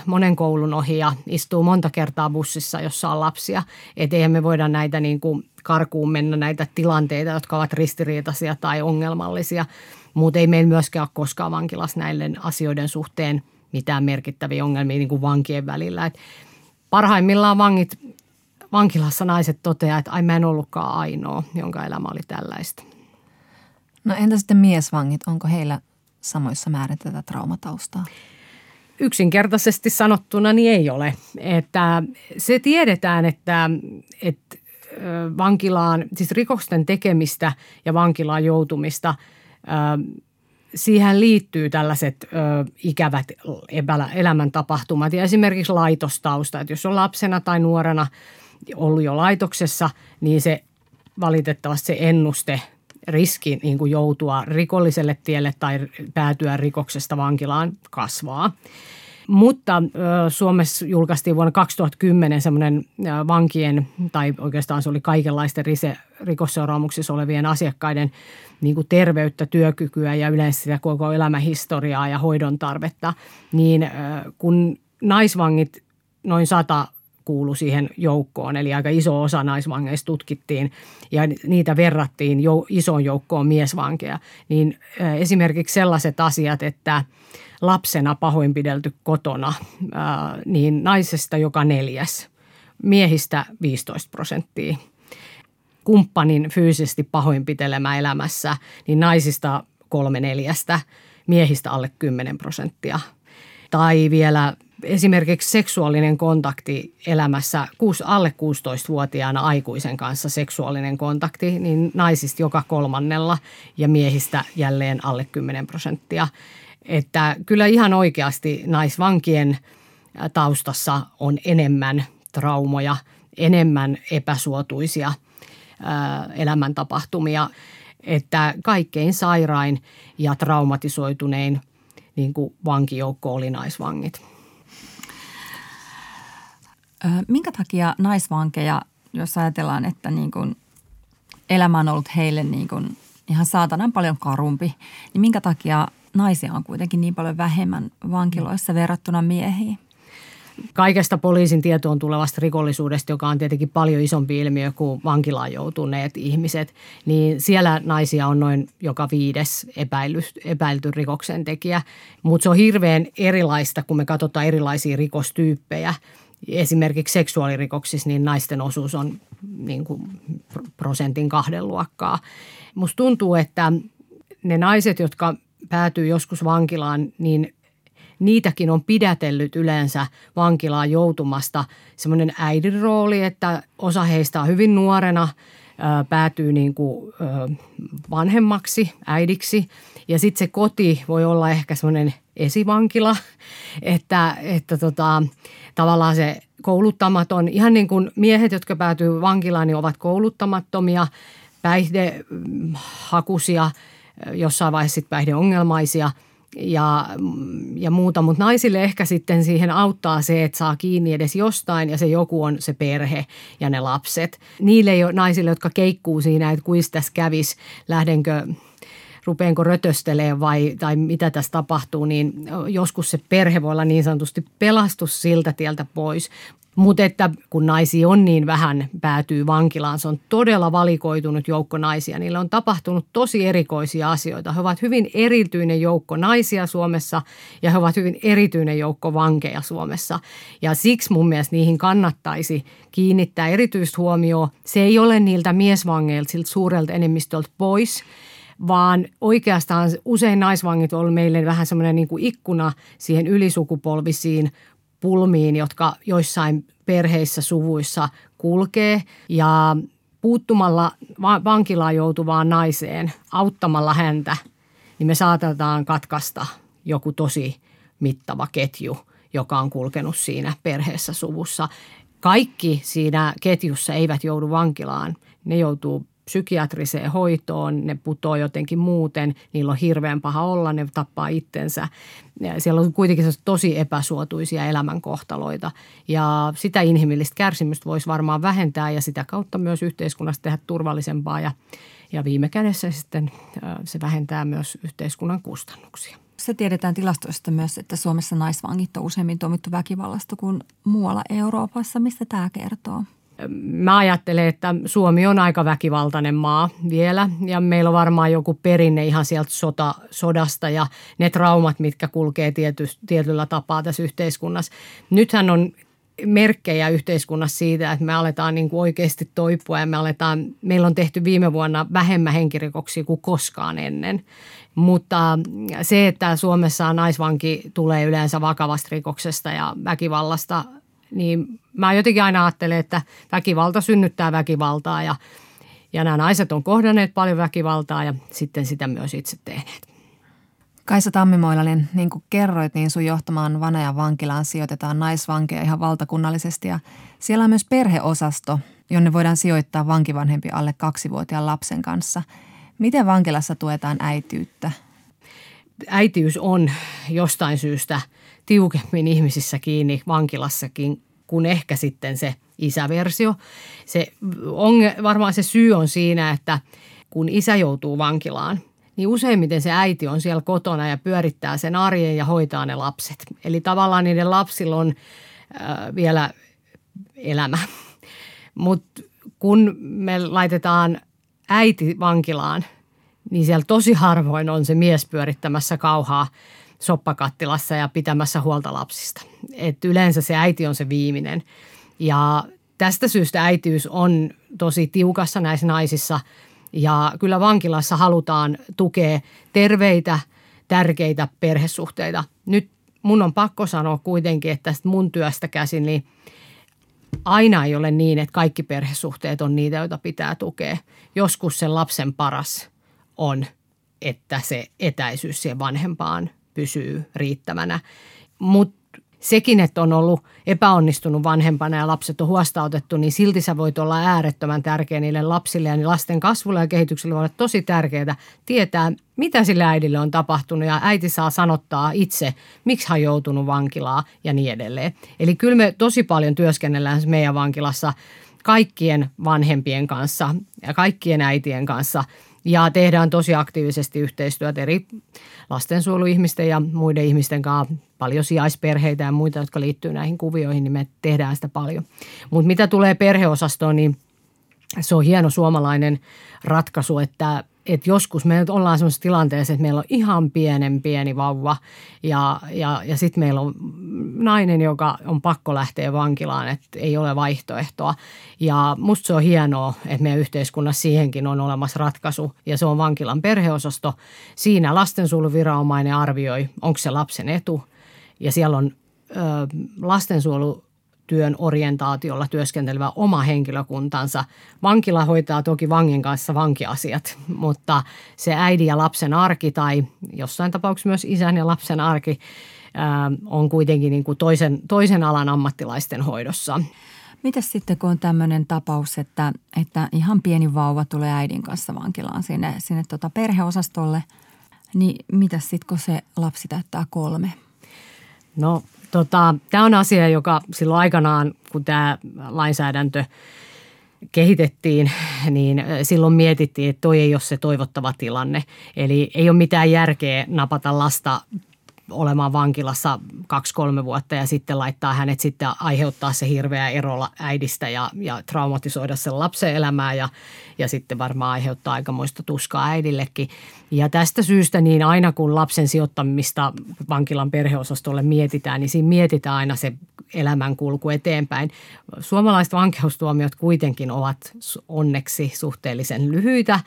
Speaker 4: monen koulun ohi ja istuu monta kertaa bussissa, jossa on lapsia. Että eihän me voida näitä niin kuin karkuun mennä näitä tilanteita, jotka ovat ristiriitaisia tai ongelmallisia. Mutta ei meillä myöskään ole koskaan vankilassa näiden asioiden suhteen mitään merkittäviä ongelmia niin kuin vankien välillä. Et parhaimmillaan vangit vankilassa naiset toteaa, että ai mä en ollutkaan ainoa, jonka elämä oli tällaista.
Speaker 3: No entä sitten miesvangit, onko heillä samoissa määrin tätä traumataustaa?
Speaker 4: Yksinkertaisesti sanottuna niin ei ole. Että se tiedetään, että, että vankilaan, siis rikosten tekemistä ja vankilaan joutumista siihen liittyy tällaiset ö, ikävät elämäntapahtumat ja esimerkiksi laitostausta. Että jos on lapsena tai nuorena ollut jo laitoksessa, niin se valitettavasti se ennuste riski niin kuin joutua rikolliselle tielle tai päätyä rikoksesta vankilaan kasvaa. Mutta Suomessa julkaistiin vuonna 2010 semmoinen vankien, tai oikeastaan se oli kaikenlaisten rikosseuraamuksissa olevien asiakkaiden niin kuin terveyttä, työkykyä ja yleensä sitä koko elämähistoriaa ja hoidon tarvetta. Niin kun naisvangit, noin sata kuulu siihen joukkoon, eli aika iso osa naisvangeista tutkittiin ja niitä verrattiin jo, isoon joukkoon miesvankeja. Niin esimerkiksi sellaiset asiat, että lapsena pahoinpidelty kotona, niin naisesta joka neljäs, miehistä 15 prosenttia. Kumppanin fyysisesti pahoinpitelemä elämässä, niin naisista kolme neljästä, miehistä alle 10 prosenttia. Tai vielä esimerkiksi seksuaalinen kontakti elämässä alle 16-vuotiaana aikuisen kanssa seksuaalinen kontakti, niin naisista joka kolmannella ja miehistä jälleen alle 10 prosenttia. Että kyllä ihan oikeasti naisvankien taustassa on enemmän traumoja, enemmän epäsuotuisia elämäntapahtumia, että kaikkein sairain ja traumatisoitunein niin kuin vankijoukko oli naisvangit.
Speaker 2: Minkä takia naisvankeja, jos ajatellaan, että niin kuin elämä on ollut heille niin kuin ihan saatanan paljon karumpi, niin minkä takia naisia on kuitenkin niin paljon vähemmän vankiloissa verrattuna miehiin?
Speaker 4: kaikesta poliisin tietoon tulevasta rikollisuudesta, joka on tietenkin paljon isompi ilmiö kuin vankilaan joutuneet ihmiset, niin siellä naisia on noin joka viides epäily, epäilty rikoksen tekijä. Mutta se on hirveän erilaista, kun me katsotaan erilaisia rikostyyppejä. Esimerkiksi seksuaalirikoksissa niin naisten osuus on niin kuin prosentin kahden luokkaa. Musta tuntuu, että ne naiset, jotka päätyy joskus vankilaan, niin niitäkin on pidätellyt yleensä vankilaan joutumasta semmoinen äidin rooli, että osa heistä on hyvin nuorena päätyy niin kuin vanhemmaksi, äidiksi. Ja sitten se koti voi olla ehkä semmoinen esivankila, että, että tota, tavallaan se kouluttamaton, ihan niin kuin miehet, jotka päätyy vankilaan, niin ovat kouluttamattomia, päihdehakusia, jossain vaiheessa sitten päihdeongelmaisia – ja, ja muuta, mutta naisille ehkä sitten siihen auttaa se, että saa kiinni edes jostain ja se joku on se perhe ja ne lapset. Niille jo, naisille, jotka keikkuu siinä, että kuis tässä kävisi, lähdenkö rupeenko rötöstelee vai tai mitä tässä tapahtuu, niin joskus se perhe voi olla niin sanotusti pelastus siltä tieltä pois. Mutta että kun naisia on niin vähän, päätyy vankilaan, se on todella valikoitunut joukko naisia. Niillä on tapahtunut tosi erikoisia asioita. He ovat hyvin erityinen joukko naisia Suomessa ja he ovat hyvin erityinen joukko vankeja Suomessa. Ja siksi mun mielestä niihin kannattaisi kiinnittää erityistä huomioon. Se ei ole niiltä miesvangeilta, siltä suurelta enemmistöltä pois – vaan oikeastaan usein naisvangit on meille vähän semmoinen niin kuin ikkuna siihen ylisukupolvisiin pulmiin, jotka joissain perheissä, suvuissa kulkee ja puuttumalla vankilaan joutuvaan naiseen, auttamalla häntä, niin me saatetaan katkaista joku tosi mittava ketju, joka on kulkenut siinä perheessä, suvussa. Kaikki siinä ketjussa eivät joudu vankilaan. Ne joutuu psykiatriseen hoitoon, ne putoo jotenkin muuten, niillä on hirveän paha olla, ne tappaa itsensä. Siellä on kuitenkin tosi epäsuotuisia elämänkohtaloita ja sitä inhimillistä kärsimystä voisi varmaan vähentää ja sitä kautta myös yhteiskunnasta tehdä turvallisempaa ja, ja viime kädessä sitten se vähentää myös yhteiskunnan kustannuksia.
Speaker 2: Se tiedetään tilastoista myös, että Suomessa naisvangit on useimmin tuomittu väkivallasta kuin muualla Euroopassa. Mistä tämä kertoo?
Speaker 4: Mä ajattelen, että Suomi on aika väkivaltainen maa vielä ja meillä on varmaan joku perinne ihan sieltä sota, sodasta ja ne traumat, mitkä kulkee tiety, tietyllä tapaa tässä yhteiskunnassa. Nythän on merkkejä yhteiskunnassa siitä, että me aletaan niin kuin oikeasti toipua ja me aletaan, meillä on tehty viime vuonna vähemmän henkirikoksia kuin koskaan ennen. Mutta se, että Suomessa naisvanki tulee yleensä vakavasta rikoksesta ja väkivallasta – niin mä jotenkin aina ajattelen, että väkivalta synnyttää väkivaltaa ja, ja nämä naiset on kohdanneet paljon väkivaltaa ja sitten sitä myös itse tehneet.
Speaker 3: Kaisa Tammimoilainen, niin kuin kerroit, niin sun johtamaan Vanajan vankilaan sijoitetaan naisvankeja ihan valtakunnallisesti ja siellä on myös perheosasto, jonne voidaan sijoittaa vankivanhempi alle kaksivuotiaan lapsen kanssa. Miten vankilassa tuetaan äityyttä?
Speaker 4: Äitiys on jostain syystä – tiukemmin ihmisissä kiinni vankilassakin kuin ehkä sitten se isäversio. Se on, varmaan se syy on siinä, että kun isä joutuu vankilaan, niin useimmiten se äiti on siellä kotona ja pyörittää sen arjen ja hoitaa ne lapset. Eli tavallaan niiden lapsilla on äh, vielä elämä. Mutta kun me laitetaan äiti vankilaan, niin siellä tosi harvoin on se mies pyörittämässä kauhaa soppakattilassa ja pitämässä huolta lapsista. Et yleensä se äiti on se viimeinen. Ja tästä syystä äitiys on tosi tiukassa näissä naisissa ja kyllä vankilassa halutaan tukea terveitä, tärkeitä perhesuhteita. Nyt mun on pakko sanoa kuitenkin, että tästä mun työstä käsin, niin aina ei ole niin, että kaikki perhesuhteet on niitä, joita pitää tukea. Joskus sen lapsen paras on, että se etäisyys siihen vanhempaan pysyy riittävänä. Mutta sekin, että on ollut epäonnistunut vanhempana ja lapset on huostautettu, niin silti sä voit olla äärettömän tärkeä niille lapsille ja niin lasten kasvulle ja kehitykselle voi olla tosi tärkeää tietää, mitä sille äidille on tapahtunut ja äiti saa sanottaa itse, miksi hän on joutunut vankilaa ja niin edelleen. Eli kyllä me tosi paljon työskennellään meidän vankilassa kaikkien vanhempien kanssa ja kaikkien äitien kanssa – ja tehdään tosi aktiivisesti yhteistyötä eri lastensuojeluihmisten ja muiden ihmisten kanssa. Paljon sijaisperheitä ja muita, jotka liittyy näihin kuvioihin, niin me tehdään sitä paljon. Mutta mitä tulee perheosastoon, niin se on hieno suomalainen ratkaisu, että että joskus me ollaan sellaisessa tilanteessa, että meillä on ihan pienen pieni vauva ja, ja, ja sitten meillä on nainen, joka on pakko lähteä vankilaan, että ei ole vaihtoehtoa. Ja musta se on hienoa, että meidän yhteiskunnassa siihenkin on olemassa ratkaisu ja se on vankilan perheosasto. Siinä lastensuojeluviranomainen arvioi, onko se lapsen etu ja siellä on ö, lastensuojelu työn orientaatiolla työskentelevä oma henkilökuntansa. Vankila hoitaa toki vangin kanssa vankiasiat, mutta se äidin ja lapsen arki tai jossain tapauksessa myös isän ja lapsen arki on kuitenkin niin kuin toisen, toisen alan ammattilaisten hoidossa.
Speaker 2: Mitäs sitten, kun on tämmöinen tapaus, että, että ihan pieni vauva tulee äidin kanssa vankilaan sinne, sinne tota perheosastolle, niin mitäs sitten, kun se lapsi täyttää kolme?
Speaker 4: No Tota, tämä on asia, joka silloin aikanaan, kun tämä lainsäädäntö kehitettiin, niin silloin mietittiin, että toi ei ole se toivottava tilanne. Eli ei ole mitään järkeä napata lasta olemaan vankilassa kaksi-kolme vuotta ja sitten laittaa hänet sitten aiheuttaa se hirveä erolla äidistä ja, ja traumatisoida sen lapsen elämää ja, ja sitten varmaan aiheuttaa aikamoista tuskaa äidillekin. Ja tästä syystä niin aina kun lapsen sijoittamista vankilan perheosastolle mietitään, niin siinä mietitään aina se elämänkulku eteenpäin. Suomalaiset vankeustuomiot kuitenkin ovat onneksi suhteellisen lyhyitä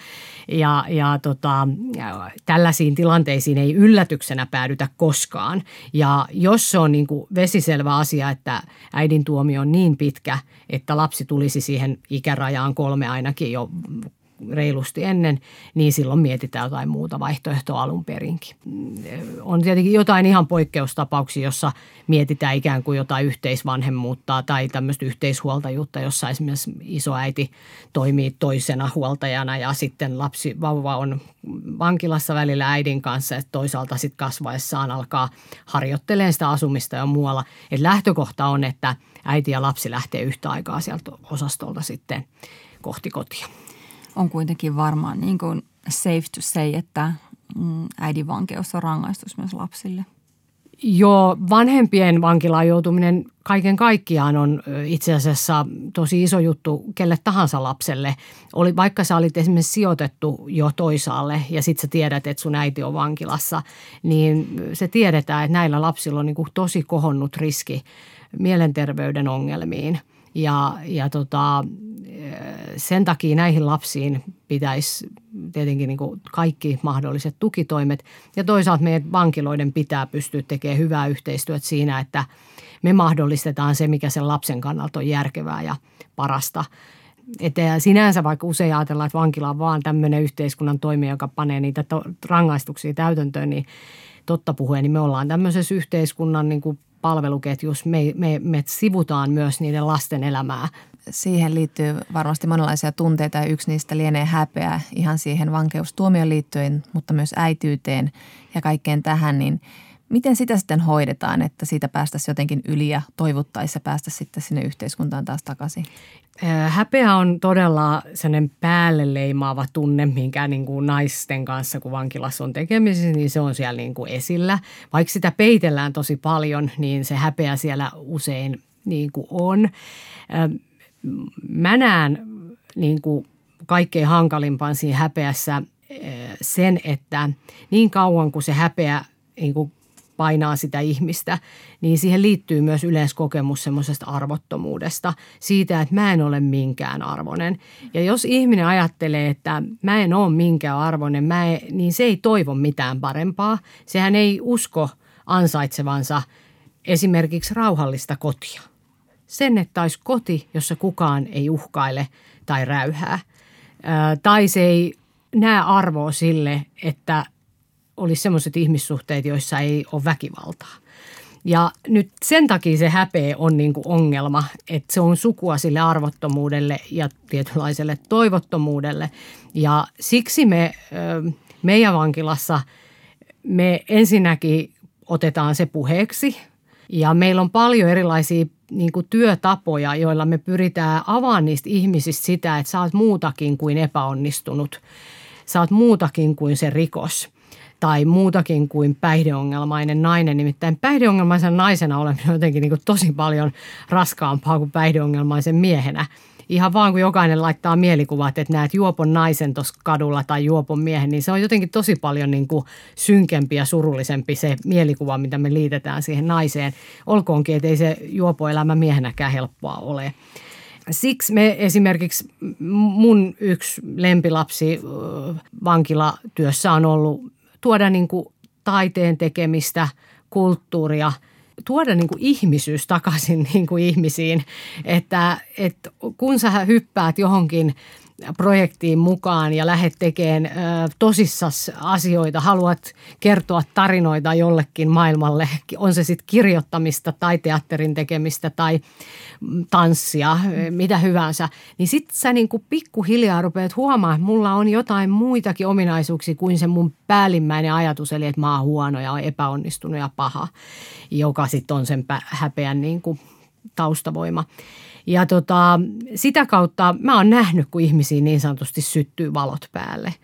Speaker 4: ja, ja, tota, tällaisiin tilanteisiin ei yllätyksenä päädytä koskaan. Ja jos se on niin kuin vesiselvä asia, että äidin tuomio on niin pitkä, että lapsi tulisi siihen ikärajaan kolme ainakin jo reilusti ennen, niin silloin mietitään jotain muuta vaihtoehtoa alun perinkin. On tietenkin jotain ihan poikkeustapauksia, jossa mietitään ikään kuin jotain yhteisvanhemmuutta tai tämmöistä yhteishuoltajuutta, jossa esimerkiksi isoäiti toimii toisena huoltajana ja sitten lapsi, vauva on vankilassa välillä äidin kanssa, että toisaalta sitten kasvaessaan alkaa harjoittelemaan sitä asumista ja muualla. Et lähtökohta on, että äiti ja lapsi lähtee yhtä aikaa sieltä osastolta sitten kohti kotia
Speaker 2: on kuitenkin varmaan niin kuin safe to say, että mm, äidin vankeus on rangaistus myös lapsille.
Speaker 4: Joo, vanhempien vankilaan joutuminen kaiken kaikkiaan on itse asiassa tosi iso juttu kelle tahansa lapselle. Oli, vaikka sä olit esimerkiksi sijoitettu jo toisaalle ja sitten sä tiedät, että sun äiti on vankilassa, niin se tiedetään, että näillä lapsilla on niin tosi kohonnut riski mielenterveyden ongelmiin. Ja, ja tota, sen takia näihin lapsiin pitäisi tietenkin niin kaikki mahdolliset tukitoimet. Ja toisaalta meidän vankiloiden pitää pystyä tekemään hyvää yhteistyötä siinä, että me mahdollistetaan se, mikä sen lapsen kannalta on järkevää ja parasta. Että sinänsä vaikka usein ajatellaan, että vankila on vaan tämmöinen yhteiskunnan toimija, joka panee niitä to- rangaistuksia täytäntöön, niin totta puhuen, niin me ollaan tämmöisessä yhteiskunnan niin kuin palveluketjus. Me, me, me sivutaan myös niiden lasten elämää
Speaker 3: siihen liittyy varmasti monenlaisia tunteita ja yksi niistä lienee häpeä ihan siihen vankeustuomioon liittyen, mutta myös äityyteen ja kaikkeen tähän, niin miten sitä sitten hoidetaan, että siitä päästäisiin jotenkin yli ja toivottaessa päästä sitten sinne yhteiskuntaan taas takaisin?
Speaker 4: Häpeä on todella sellainen päälle leimaava tunne, minkä niin kuin naisten kanssa, kun vankilassa on tekemisissä, niin se on siellä niin kuin esillä. Vaikka sitä peitellään tosi paljon, niin se häpeä siellä usein niin kuin on mä näen niin kuin kaikkein hankalimpaan siinä häpeässä eh, sen, että niin kauan kuin se häpeä niin kuin painaa sitä ihmistä, niin siihen liittyy myös yleiskokemus semmoisesta arvottomuudesta, siitä, että mä en ole minkään arvoinen. Ja jos ihminen ajattelee, että mä en ole minkään arvoinen, mä en, niin se ei toivo mitään parempaa. Sehän ei usko ansaitsevansa esimerkiksi rauhallista kotia. Sen, että olisi koti, jossa kukaan ei uhkaile tai räyhää. Tai se ei näe arvoa sille, että olisi sellaiset ihmissuhteet, joissa ei ole väkivaltaa. Ja nyt sen takia se häpeä on niin kuin ongelma, että se on sukua sille arvottomuudelle ja tietynlaiselle toivottomuudelle. Ja siksi me meidän vankilassa me ensinnäkin otetaan se puheeksi ja meillä on paljon erilaisia niin kuin työtapoja, joilla me pyritään avaamaan niistä ihmisistä sitä, että sä oot muutakin kuin epäonnistunut. Sä oot muutakin kuin se rikos tai muutakin kuin päihdeongelmainen nainen. Nimittäin päihdeongelmaisen naisena oleminen on jotenkin niin kuin tosi paljon raskaampaa kuin päihdeongelmaisen miehenä. Ihan vaan kun jokainen laittaa mielikuvat, että näet juopon naisen tuossa kadulla tai juopon miehen, niin se on jotenkin tosi paljon niin kuin synkempi ja surullisempi se mielikuva, mitä me liitetään siihen naiseen. Olkoonkin, että ei se juopoelämä miehenäkään helppoa ole. Siksi me esimerkiksi mun yksi lempilapsi vankilatyössä on ollut tuoda niin kuin taiteen tekemistä, kulttuuria, tuoda niin kuin ihmisyys takaisin niin kuin ihmisiin. Että, että kun sä hyppäät johonkin projektiin mukaan ja lähdet tekemään tosissas asioita, haluat kertoa tarinoita jollekin maailmalle, on se sitten kirjoittamista tai teatterin tekemistä tai tanssia, mitä hyvänsä, niin sitten sä niin kuin pikkuhiljaa rupeat huomaamaan, että mulla on jotain muitakin ominaisuuksia kuin se mun päällimmäinen ajatus, eli että mä oon huono ja epäonnistunut ja paha, joka sitten on sen häpeän niin kuin taustavoima. Ja tota, sitä kautta mä oon nähnyt, kun ihmisiin niin sanotusti syttyy valot päälle.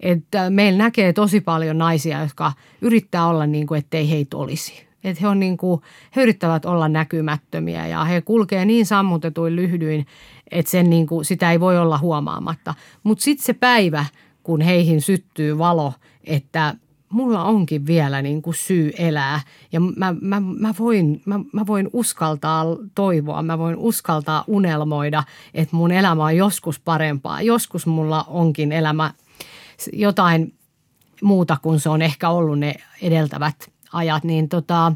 Speaker 4: Että meillä näkee tosi paljon naisia, jotka yrittää olla niin kuin, ettei heitä olisi. Että he, on niin kuin, he yrittävät olla näkymättömiä ja he kulkee niin sammutetuin lyhdyin, että sen niin kuin, sitä ei voi olla huomaamatta. Mutta sitten se päivä, kun heihin syttyy valo, että mulla onkin vielä niin kuin syy elää ja mä, mä, mä, voin, mä, mä voin uskaltaa toivoa, mä voin uskaltaa unelmoida, että mun elämä on joskus parempaa. Joskus mulla onkin elämä jotain muuta kuin se on ehkä ollut ne edeltävät ajat, niin tota,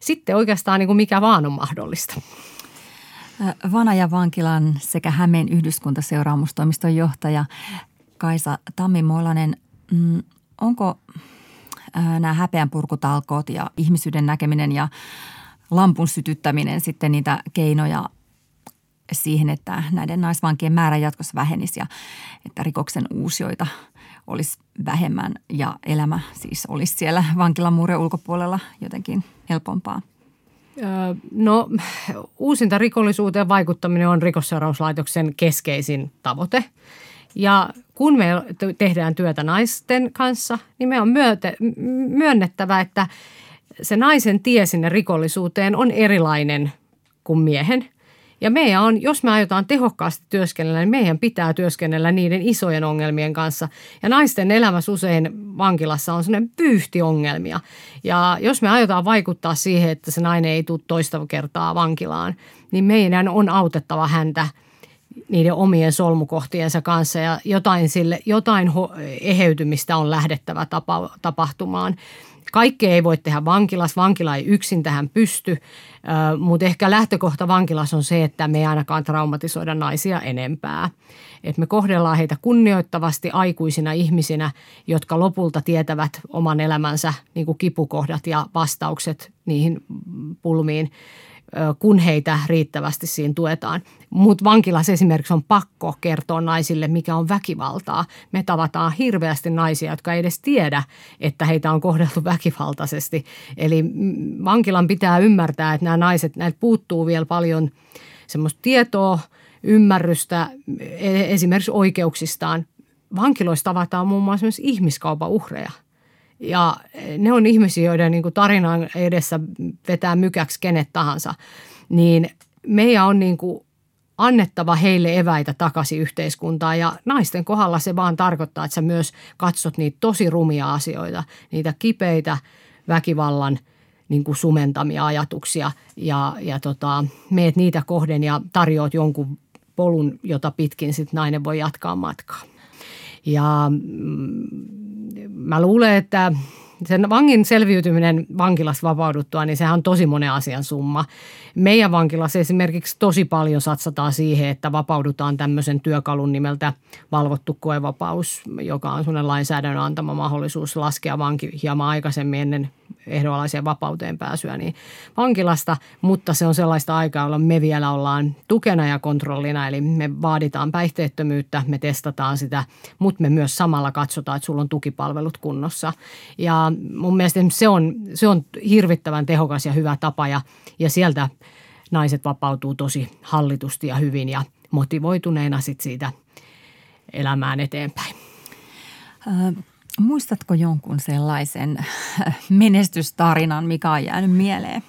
Speaker 4: sitten oikeastaan niin kuin mikä vaan on mahdollista.
Speaker 2: Vanaja vankilan sekä Hämeen yhdyskuntaseuraamustoimiston johtaja Kaisa Tammi-Molanen, mm, onko nämä häpeänpurkutalkoot ja ihmisyyden näkeminen ja lampun sytyttäminen sitten niitä keinoja siihen, että näiden naisvankien määrä jatkossa vähenisi ja että rikoksen uusioita olisi vähemmän ja elämä siis olisi siellä vankilan muurien ulkopuolella jotenkin helpompaa?
Speaker 4: No uusinta rikollisuuteen vaikuttaminen on rikosseurauslaitoksen keskeisin tavoite. Ja kun me tehdään työtä naisten kanssa, niin me on myönnettävä, että se naisen tie sinne rikollisuuteen on erilainen kuin miehen. Ja meidän on, jos me aiotaan tehokkaasti työskennellä, niin meidän pitää työskennellä niiden isojen ongelmien kanssa. Ja naisten elämässä usein vankilassa on sellainen pyyhti ongelmia. Ja jos me aiotaan vaikuttaa siihen, että se nainen ei tule toista kertaa vankilaan, niin meidän on autettava häntä – niiden omien solmukohtiensa kanssa ja jotain, sille, jotain eheytymistä on lähdettävä tapa, tapahtumaan. Kaikkea ei voi tehdä vankilassa, vankila ei yksin tähän pysty, mutta ehkä lähtökohta vankilassa on se, että me ei ainakaan traumatisoida naisia enempää. Et me kohdellaan heitä kunnioittavasti aikuisina ihmisinä, jotka lopulta tietävät oman elämänsä niin kuin kipukohdat ja vastaukset niihin pulmiin kun heitä riittävästi siinä tuetaan. Mutta vankilassa esimerkiksi on pakko kertoa naisille, mikä on väkivaltaa. Me tavataan hirveästi naisia, jotka ei edes tiedä, että heitä on kohdeltu väkivaltaisesti. Eli vankilan pitää ymmärtää, että nämä naiset, näitä puuttuu vielä paljon semmoista tietoa, ymmärrystä e-, esimerkiksi oikeuksistaan. Vankiloissa tavataan muun muassa myös ihmiskaupan uhreja – ja ne on ihmisiä, joiden niin kuin tarinan edessä vetää mykäksi kenet tahansa. Niin meidän on niin kuin annettava heille eväitä takaisin yhteiskuntaan. Ja naisten kohdalla se vaan tarkoittaa, että sä myös katsot niitä tosi rumia asioita, niitä kipeitä väkivallan niin kuin sumentamia ajatuksia ja, ja tota, meet niitä kohden ja tarjoat jonkun polun, jota pitkin sitten nainen voi jatkaa matkaa. Ja mm, mä luulen, että sen vangin selviytyminen vankilasta vapauduttua, niin sehän on tosi monen asian summa. Meidän vankilassa esimerkiksi tosi paljon satsataan siihen, että vapaudutaan tämmöisen työkalun nimeltä valvottu koevapaus, joka on sellainen lainsäädännön antama mahdollisuus laskea vanki hieman aikaisemmin ennen ehdonalaiseen vapauteen pääsyä niin vankilasta, mutta se on sellaista aikaa, jolloin me vielä ollaan tukena ja kontrollina, eli me vaaditaan päihteettömyyttä, me testataan sitä, mutta me myös samalla katsotaan, että sulla on tukipalvelut kunnossa. Ja mun mielestä se on, se on hirvittävän tehokas ja hyvä tapa ja, ja sieltä naiset vapautuu tosi hallitusti ja hyvin ja motivoituneena sit siitä elämään eteenpäin.
Speaker 2: Muistatko jonkun sellaisen menestystarinan, mikä on jäänyt mieleen?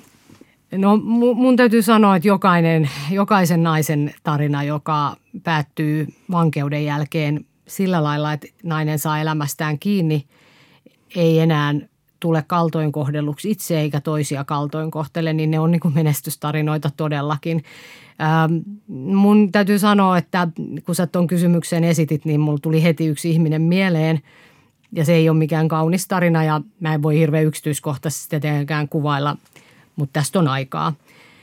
Speaker 4: No mun täytyy sanoa, että jokainen, jokaisen naisen tarina, joka päättyy vankeuden jälkeen sillä lailla, että nainen saa elämästään kiinni, ei enää tule kaltoin kohdelluksi itse eikä toisia kaltoin kohtele, niin ne on niin menestystarinoita todellakin. Ähm, mun täytyy sanoa, että kun sä tuon kysymyksen esitit, niin mulla tuli heti yksi ihminen mieleen – ja se ei ole mikään kaunis tarina ja mä en voi hirveän yksityiskohtaisesti tietenkään kuvailla, mutta tästä on aikaa.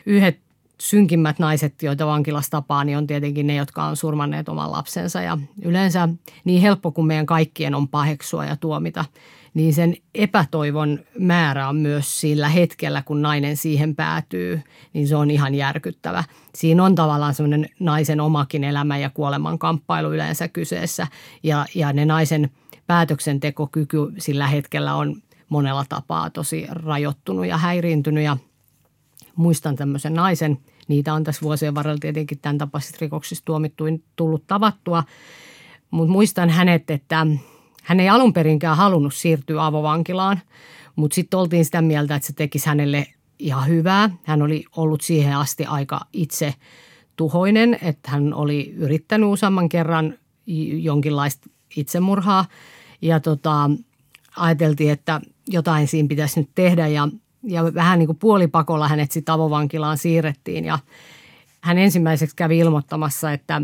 Speaker 4: Yhdet synkimmät naiset, joita vankilassa tapaa, niin on tietenkin ne, jotka on surmanneet oman lapsensa. Ja yleensä niin helppo kuin meidän kaikkien on paheksua ja tuomita, niin sen epätoivon määrä on myös sillä hetkellä, kun nainen siihen päätyy, niin se on ihan järkyttävä. Siinä on tavallaan semmoinen naisen omakin elämä ja kuoleman kamppailu yleensä kyseessä ja, ja ne naisen – päätöksentekokyky sillä hetkellä on monella tapaa tosi rajoittunut ja häiriintynyt ja muistan tämmöisen naisen, niitä on tässä vuosien varrella tietenkin tämän tapaisista rikoksista tuomittuin tullut tavattua, mutta muistan hänet, että hän ei alun perinkään halunnut siirtyä avovankilaan, mutta sitten oltiin sitä mieltä, että se tekisi hänelle ihan hyvää. Hän oli ollut siihen asti aika itse tuhoinen, että hän oli yrittänyt useamman kerran jonkinlaista itsemurhaa – ja tota, ajateltiin, että jotain siinä pitäisi nyt tehdä ja, ja vähän niin kuin puolipakolla hänet sitten avovankilaan siirrettiin ja hän ensimmäiseksi kävi ilmoittamassa, että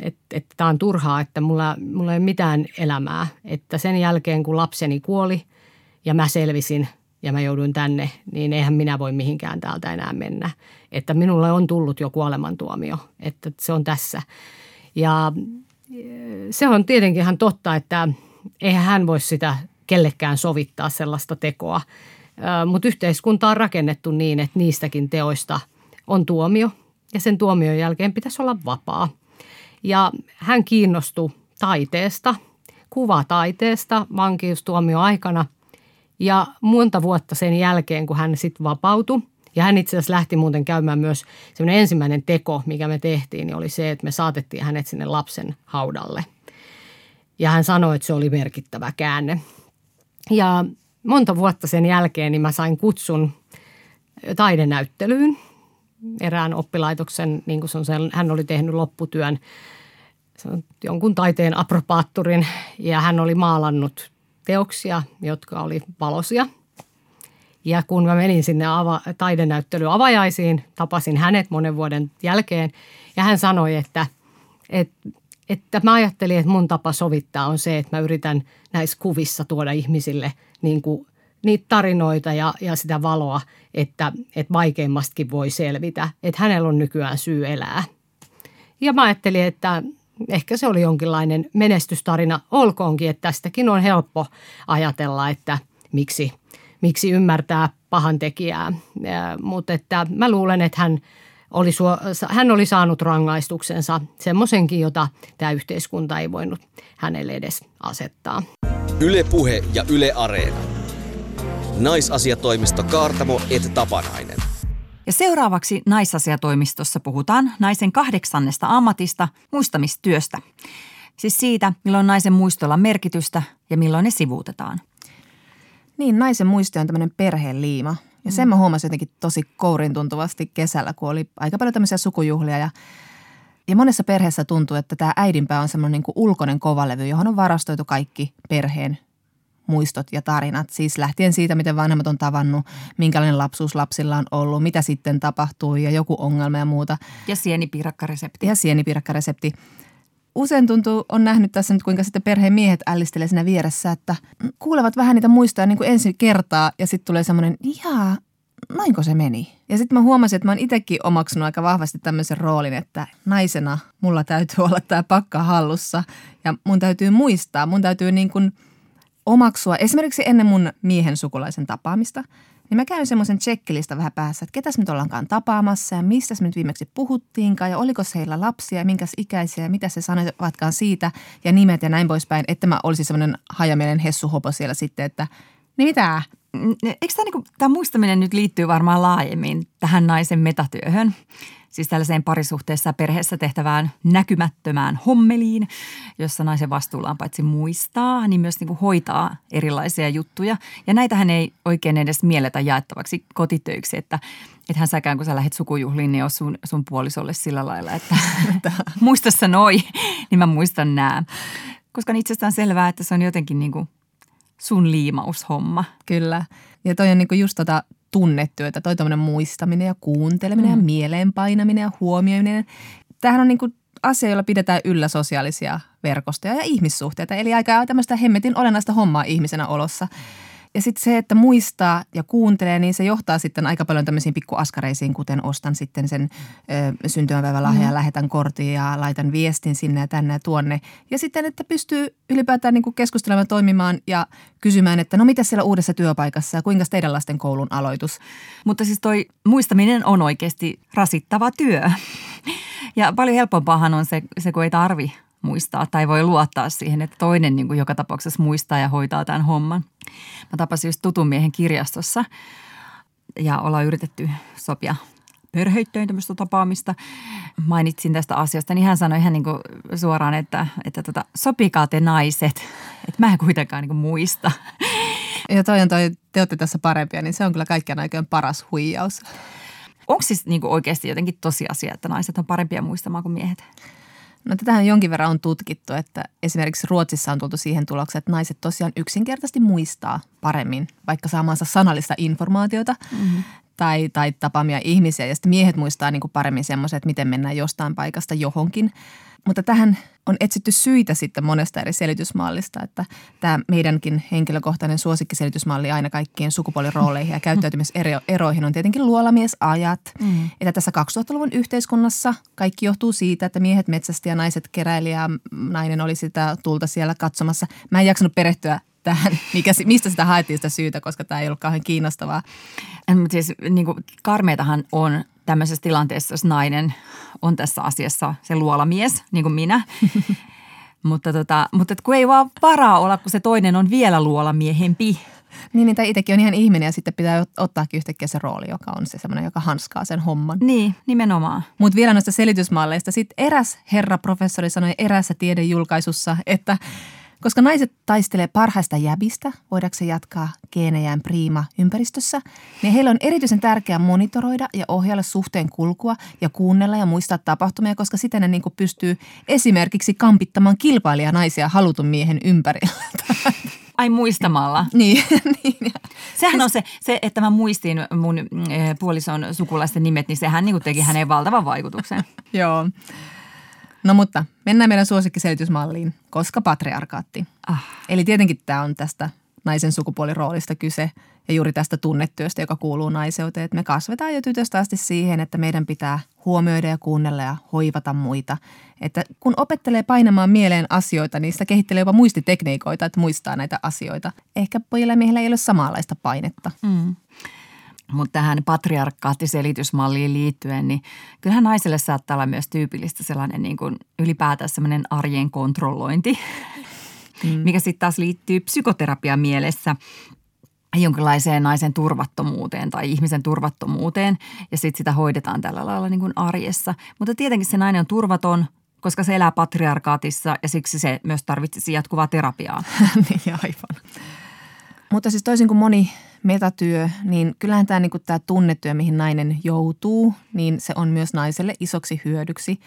Speaker 4: että, että tämä on turhaa, että mulla, mulla ei ole mitään elämää. Että sen jälkeen, kun lapseni kuoli ja mä selvisin ja mä jouduin tänne, niin eihän minä voi mihinkään täältä enää mennä. Että minulle on tullut jo kuolemantuomio, että se on tässä. Ja se on tietenkin ihan totta, että eihän hän voi sitä kellekään sovittaa sellaista tekoa. Mutta yhteiskunta on rakennettu niin, että niistäkin teoista on tuomio ja sen tuomion jälkeen pitäisi olla vapaa. Ja hän kiinnostui taiteesta, kuvataiteesta vankeustuomio aikana ja monta vuotta sen jälkeen, kun hän sitten vapautui – ja hän itse asiassa lähti muuten käymään myös semmoinen ensimmäinen teko, mikä me tehtiin, niin oli se, että me saatettiin hänet sinne lapsen haudalle. Ja hän sanoi, että se oli merkittävä käänne. Ja monta vuotta sen jälkeen niin mä sain kutsun taidenäyttelyyn erään oppilaitoksen, niin kuin se on hän oli tehnyt lopputyön jonkun taiteen apropaatturin ja hän oli maalannut teoksia, jotka oli valosia. Ja kun mä menin sinne ava, taidenäyttely avajaisiin, tapasin hänet monen vuoden jälkeen ja hän sanoi, että, että että mä ajattelin, että mun tapa sovittaa on se, että mä yritän näissä kuvissa tuoda ihmisille niin kuin niitä tarinoita ja, ja sitä valoa, että, että vaikeimmastakin voi selvitä, että hänellä on nykyään syy elää. Ja mä ajattelin, että ehkä se oli jonkinlainen menestystarina, olkoonkin, että tästäkin on helppo ajatella, että miksi, miksi ymmärtää pahan tekijää. Mutta että mä luulen, että hän – oli suo, hän oli saanut rangaistuksensa, semmoisenkin, jota tämä yhteiskunta ei voinut hänelle edes asettaa.
Speaker 1: Ylepuhe ja Yle Areena. Naisasiatoimisto Kaartamo et Tapanainen.
Speaker 2: Ja seuraavaksi naisasiatoimistossa puhutaan naisen kahdeksannesta ammatista, muistamistyöstä. Siis siitä, milloin naisen muistolla merkitystä ja milloin ne sivuutetaan.
Speaker 3: Niin, naisen muisto on tämmöinen perheen liima, ja sen mä huomasin jotenkin tosi kourin tuntuvasti kesällä, kun oli aika paljon tämmöisiä sukujuhlia ja ja monessa perheessä tuntuu, että tämä äidinpää on semmoinen niin ulkoinen kovalevy, johon on varastoitu kaikki perheen muistot ja tarinat. Siis lähtien siitä, miten vanhemmat on tavannut, minkälainen lapsuus lapsilla on ollut, mitä sitten tapahtui ja joku ongelma ja muuta.
Speaker 2: Ja sienipiirakkaresepti.
Speaker 3: Ja sienipiirakkaresepti. Usein tuntuu, on nähnyt tässä nyt kuinka sitten perheen miehet ällistelee siinä vieressä, että kuulevat vähän niitä muistoja niin kuin ensi kertaa ja sitten tulee semmoinen, jaa, noinko se meni? Ja sitten mä huomasin, että mä oon itsekin omaksunut aika vahvasti tämmöisen roolin, että naisena mulla täytyy olla tämä pakka hallussa ja mun täytyy muistaa, mun täytyy niin kuin omaksua esimerkiksi ennen mun miehen sukulaisen tapaamista – niin mä käyn semmoisen checklista vähän päässä, että ketäs nyt ollaankaan tapaamassa ja mistä me nyt viimeksi puhuttiinkaan ja oliko heillä lapsia ja minkäs ikäisiä ja mitä se sanoivatkaan siitä ja nimet ja näin poispäin, että mä olisin semmoinen hajamielen hessuhopo siellä sitten, että niin mitä?
Speaker 2: Eikö tämä, niinku, tämä muistaminen nyt liittyy varmaan laajemmin tähän naisen metatyöhön? Siis tällaiseen parisuhteessa perheessä tehtävään näkymättömään hommeliin, jossa naisen vastuulla on paitsi muistaa, niin myös niin kuin hoitaa erilaisia juttuja. Ja näitähän ei oikein edes mielletä jaettavaksi kotitöiksi, että että hän säkään, kun sä lähdet sukujuhliin, niin on sun, sun puolisolle sillä lailla, että muista sä noi, niin mä muistan nää. Koska on itsestään selvää, että se on jotenkin niin kuin sun liimaushomma.
Speaker 3: Kyllä. Ja toi on niinku just tota tunnetyötä, toi tämmöinen muistaminen ja kuunteleminen mm. ja mieleenpainaminen ja huomioiminen. Tämähän on niinku asia, jolla pidetään yllä sosiaalisia verkostoja ja ihmissuhteita. Eli aika tämmöistä hemmetin olennaista hommaa ihmisenä olossa. Ja sitten se, että muistaa ja kuuntelee, niin se johtaa sitten aika paljon tämmöisiin pikkuaskareisiin, kuten ostan sitten sen ö, syntymäpäivälahjan, mm. lähetän kortin ja laitan viestin sinne ja tänne ja tuonne. Ja sitten, että pystyy ylipäätään niin kuin keskustelemaan, toimimaan ja kysymään, että no mitä siellä uudessa työpaikassa ja kuinka teidän lasten koulun aloitus.
Speaker 2: Mutta siis toi muistaminen on oikeasti rasittava työ. Ja paljon helpompaahan on se, se kun ei tarvi muistaa tai voi luottaa siihen, että toinen niin kuin joka tapauksessa muistaa ja hoitaa tämän homman. Mä tapasin just tutun miehen kirjastossa ja ollaan yritetty sopia perheittöin tämmöistä tapaamista. Mainitsin tästä asiasta, niin hän sanoi ihan niin kuin suoraan, että, että tota, sopikaa te naiset, että mä en kuitenkaan niin kuin muista.
Speaker 3: Ja toi on toi, te olette tässä parempia, niin se on kyllä kaikkien aikojen paras huijaus.
Speaker 2: Onko siis niin kuin oikeasti jotenkin tosiasia, että naiset on parempia muistamaan kuin miehet?
Speaker 3: No tätähän jonkin verran on tutkittu, että esimerkiksi Ruotsissa on tultu siihen tulokseen, että naiset tosiaan yksinkertaisesti muistaa paremmin vaikka saamansa sanallista informaatiota mm-hmm. tai, tai tapaamia ihmisiä. Ja sitten miehet muistaa niin kuin paremmin semmoiset, että miten mennään jostain paikasta johonkin. Mutta tähän on etsitty syitä sitten monesta eri selitysmallista, että tämä meidänkin henkilökohtainen suosikkiselitysmalli aina kaikkien sukupuolirooleihin ja käyttäytymiseroihin on tietenkin luolamiesajat. Mm. Että tässä 2000-luvun yhteiskunnassa kaikki johtuu siitä, että miehet metsästi ja naiset keräili ja nainen oli sitä tulta siellä katsomassa. Mä en jaksanut perehtyä tähän, mikä, mistä sitä haettiin sitä syytä, koska tämä ei ollut kauhean kiinnostavaa.
Speaker 2: Siis niin kuin, karmeitahan on tämmöisessä tilanteessa, jos nainen on tässä asiassa se luolamies, niin kuin minä. mutta tota, mutta kun ei vaan varaa olla, kun se toinen on vielä luolamiehempi.
Speaker 3: Niin, niin tai itsekin on ihan ihminen ja sitten pitää ottaakin yhtäkkiä se rooli, joka on se semmoinen, joka hanskaa sen homman.
Speaker 2: Niin, nimenomaan.
Speaker 3: Mutta vielä noista selitysmalleista. Sitten eräs herra professori sanoi erässä tiedejulkaisussa, että – koska naiset taistelee parhaista jäbistä, voidaanko se jatkaa geenejään priima ympäristössä, niin heillä on erityisen tärkeää monitoroida ja ohjailla suhteen kulkua ja kuunnella ja muistaa tapahtumia, koska siten ne niin pystyy esimerkiksi kampittamaan kilpailija naisia halutun miehen ympärillä.
Speaker 2: Ai muistamalla.
Speaker 3: niin, niin.
Speaker 2: Sehän on se, se, että mä muistin mun eh, puolison sukulaisten nimet, niin sehän niin teki häneen valtavan vaikutuksen.
Speaker 3: Joo. No mutta mennään meidän suosikkiselitysmalliin, koska patriarkaatti. Ah. Eli tietenkin tämä on tästä naisen sukupuoliroolista kyse ja juuri tästä tunnetyöstä, joka kuuluu naiseuteen. Että me kasvetaan jo tytöstä asti siihen, että meidän pitää huomioida ja kuunnella ja hoivata muita. Että kun opettelee painamaan mieleen asioita, niin sitä kehittelee jopa muistitekniikoita, että muistaa näitä asioita. Ehkä pojilla ja miehillä ei ole samanlaista painetta. Mm.
Speaker 2: Mutta tähän patriarkaattiselitysmalliin liittyen, niin kyllähän naiselle saattaa olla myös tyypillistä sellainen niin kuin ylipäätään sellainen arjen kontrollointi, mm. mikä sitten taas liittyy psykoterapian mielessä jonkinlaiseen naisen turvattomuuteen tai ihmisen turvattomuuteen ja sitten sitä hoidetaan tällä lailla niin kuin arjessa. Mutta tietenkin se nainen on turvaton, koska se elää patriarkaatissa ja siksi se myös tarvitsisi jatkuvaa terapiaa.
Speaker 3: niin aivan. Mutta siis toisin kuin moni metatyö, niin kyllähän tämä, niin tämä tunnetyö, mihin nainen joutuu, niin se on myös naiselle isoksi hyödyksi.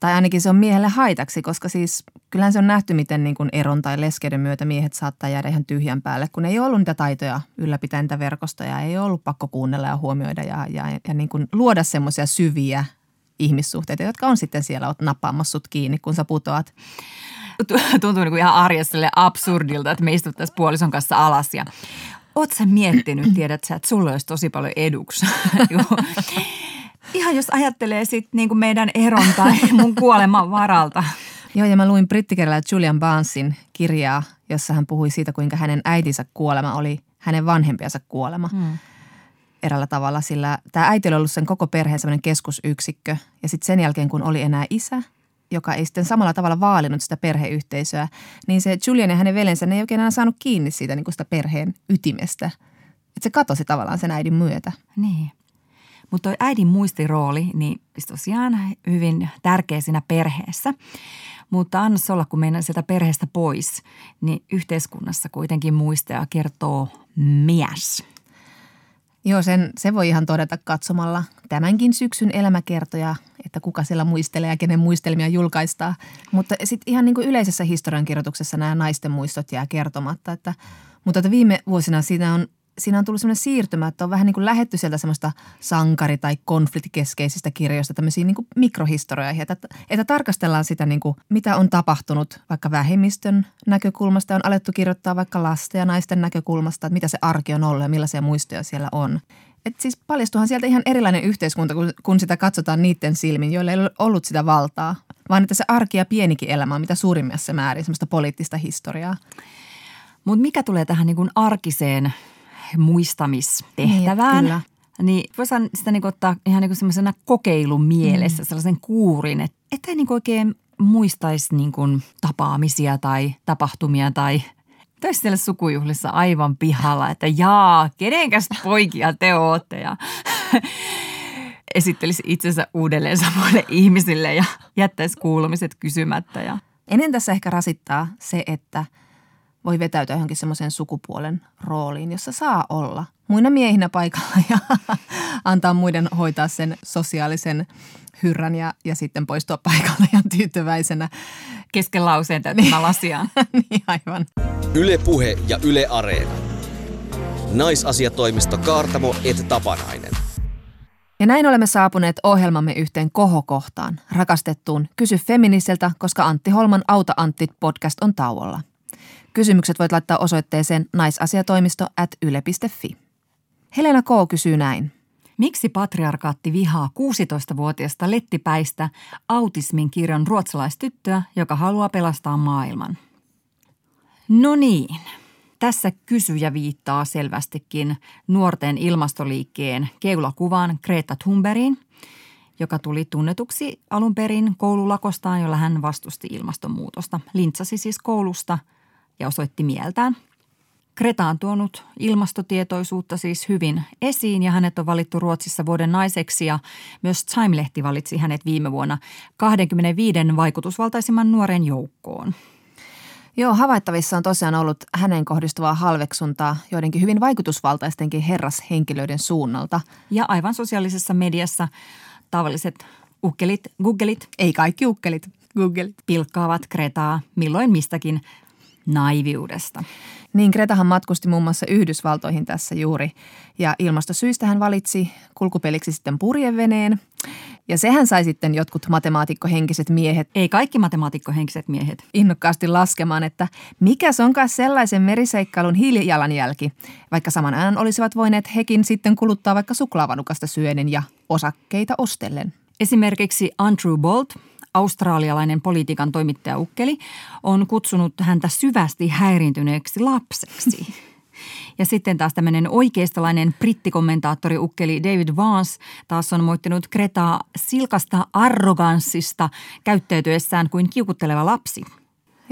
Speaker 3: Tai ainakin se on miehelle haitaksi, koska siis kyllähän se on nähty, miten niin kuin eron tai leskeyden myötä miehet saattaa jäädä ihan tyhjän päälle, kun ei ollut niitä taitoja ylläpitää niitä verkostoja, ei ollut pakko kuunnella ja huomioida ja, ja, ja niin kuin luoda semmoisia syviä ihmissuhteita, jotka on sitten siellä oot sut kiinni, kun sä putoat.
Speaker 2: Tuntuu niin kuin ihan arjessa absurdilta, että me istuttaisiin puolison kanssa alas ja Oot sä miettinyt, tiedät sä, että sulla olisi tosi paljon eduksi? Ihan jos ajattelee sitten niin kuin meidän eron tai mun kuoleman varalta.
Speaker 3: Joo, ja mä luin brittikirjailija Julian Barnesin kirjaa, jossa hän puhui siitä, kuinka hänen äitinsä kuolema oli hänen vanhempiansa kuolema. Hmm. Erällä tavalla, sillä tämä äiti oli ollut sen koko perheen sellainen keskusyksikkö. Ja sitten sen jälkeen, kun oli enää isä, joka ei sitten samalla tavalla vaalinut sitä perheyhteisöä, niin se Julian ja hänen veljensä ne ei oikein enää saanut kiinni siitä niin kuin sitä perheen ytimestä. Että se katosi tavallaan sen äidin myötä.
Speaker 2: Niin. Mutta äidin muistirooli, niin tosiaan hyvin tärkeä siinä perheessä. Mutta anna olla, kun mennään sieltä perheestä pois, niin yhteiskunnassa kuitenkin muistaja kertoo mies.
Speaker 3: Joo, sen, se voi ihan todeta katsomalla tämänkin syksyn elämäkertoja, että kuka siellä muistelee ja kenen muistelmia julkaistaan. Mutta sitten ihan niin kuin yleisessä historiankirjoituksessa nämä naisten muistot jää kertomatta. Että, mutta että viime vuosina siinä on siinä on tullut sellainen siirtymä, että on vähän niin kuin lähetty sieltä semmoista sankari- tai konfliktikeskeisistä kirjoista tämmöisiin niin mikrohistorioihin, että, että tarkastellaan sitä, niin kuin, mitä on tapahtunut vaikka vähemmistön näkökulmasta. On alettu kirjoittaa vaikka lasten ja naisten näkökulmasta, että mitä se arki on ollut ja millaisia muistoja siellä on. Et siis paljastuhan sieltä ihan erilainen yhteiskunta, kun, kun sitä katsotaan niiden silmin, joilla ei ole ollut sitä valtaa, vaan että se arki ja pienikin elämä on mitä suurimmassa määrin semmoista poliittista historiaa.
Speaker 2: Mutta mikä tulee tähän niin kuin arkiseen muistamistehtävään. Niin, Niin voisin sitä niin ottaa ihan niin semmoisena kokeilun mielessä, mm. sellaisen kuurin, että ei niin oikein muistaisi niin kuin tapaamisia tai tapahtumia tai Taisi siellä sukujuhlissa aivan pihalla, että jaa, kenenkäs poikia te ootte ja esittelisi itsensä uudelleen samoille ihmisille ja jättäisi kuulumiset kysymättä. Ja.
Speaker 3: Ennen tässä ehkä rasittaa se, että – voi vetäytyä johonkin semmoisen sukupuolen rooliin, jossa saa olla muina miehinä paikalla ja antaa muiden hoitaa sen sosiaalisen hyrrän ja, ja sitten poistua paikalle ja tyytyväisenä.
Speaker 2: Kesken lauseen täyttämä niin. lasiaan.
Speaker 3: niin aivan.
Speaker 1: Yle Puhe ja Yle Areena. Naisasiatoimisto Kaartamo et Tapanainen.
Speaker 3: Ja näin olemme saapuneet ohjelmamme yhteen kohokohtaan, rakastettuun Kysy Feminiseltä, koska Antti Holman Auta Antti podcast on tauolla. Kysymykset voit laittaa osoitteeseen naisasiatoimisto at yle.fi. Helena K. kysyy näin.
Speaker 2: Miksi patriarkaatti vihaa 16-vuotiaasta lettipäistä autismin kirjan ruotsalaistyttöä, joka haluaa pelastaa maailman? No niin, tässä kysyjä viittaa selvästikin nuorten ilmastoliikkeen keulakuvaan Greta Thunbergiin, joka tuli tunnetuksi alun perin koululakostaan, jolla hän vastusti ilmastonmuutosta. Lintsasi siis koulusta – ja osoitti mieltään. Kreta on tuonut ilmastotietoisuutta siis hyvin esiin ja hänet on valittu Ruotsissa vuoden naiseksi ja myös Time-lehti valitsi hänet viime vuonna 25 vaikutusvaltaisimman nuoren joukkoon.
Speaker 3: Joo, havaittavissa on tosiaan ollut hänen kohdistuvaa halveksuntaa joidenkin hyvin vaikutusvaltaistenkin herrashenkilöiden suunnalta.
Speaker 2: Ja aivan sosiaalisessa mediassa tavalliset ukkelit, googlelit.
Speaker 3: Ei kaikki ukkelit, googlelit.
Speaker 2: Pilkkaavat Kretaa milloin mistäkin naiviudesta.
Speaker 3: Niin, Gretahan matkusti muun muassa Yhdysvaltoihin tässä juuri ja ilmastosyistä hän valitsi kulkupeliksi sitten purjeveneen. Ja sehän sai sitten jotkut matemaatikkohenkiset miehet.
Speaker 2: Ei kaikki matemaatikkohenkiset miehet.
Speaker 3: Innokkaasti laskemaan, että mikä se onkaan sellaisen meriseikkailun hiilijalanjälki, vaikka saman ajan olisivat voineet hekin sitten kuluttaa vaikka suklaavanukasta syöden ja osakkeita ostellen.
Speaker 2: Esimerkiksi Andrew Bolt – australialainen politiikan toimittaja Ukkeli on kutsunut häntä syvästi häiriintyneeksi lapseksi. Ja sitten taas tämmöinen oikeistolainen brittikommentaattori Ukkeli David Vance taas on moittinut Kretaa silkasta arroganssista käyttäytyessään kuin kiukutteleva lapsi.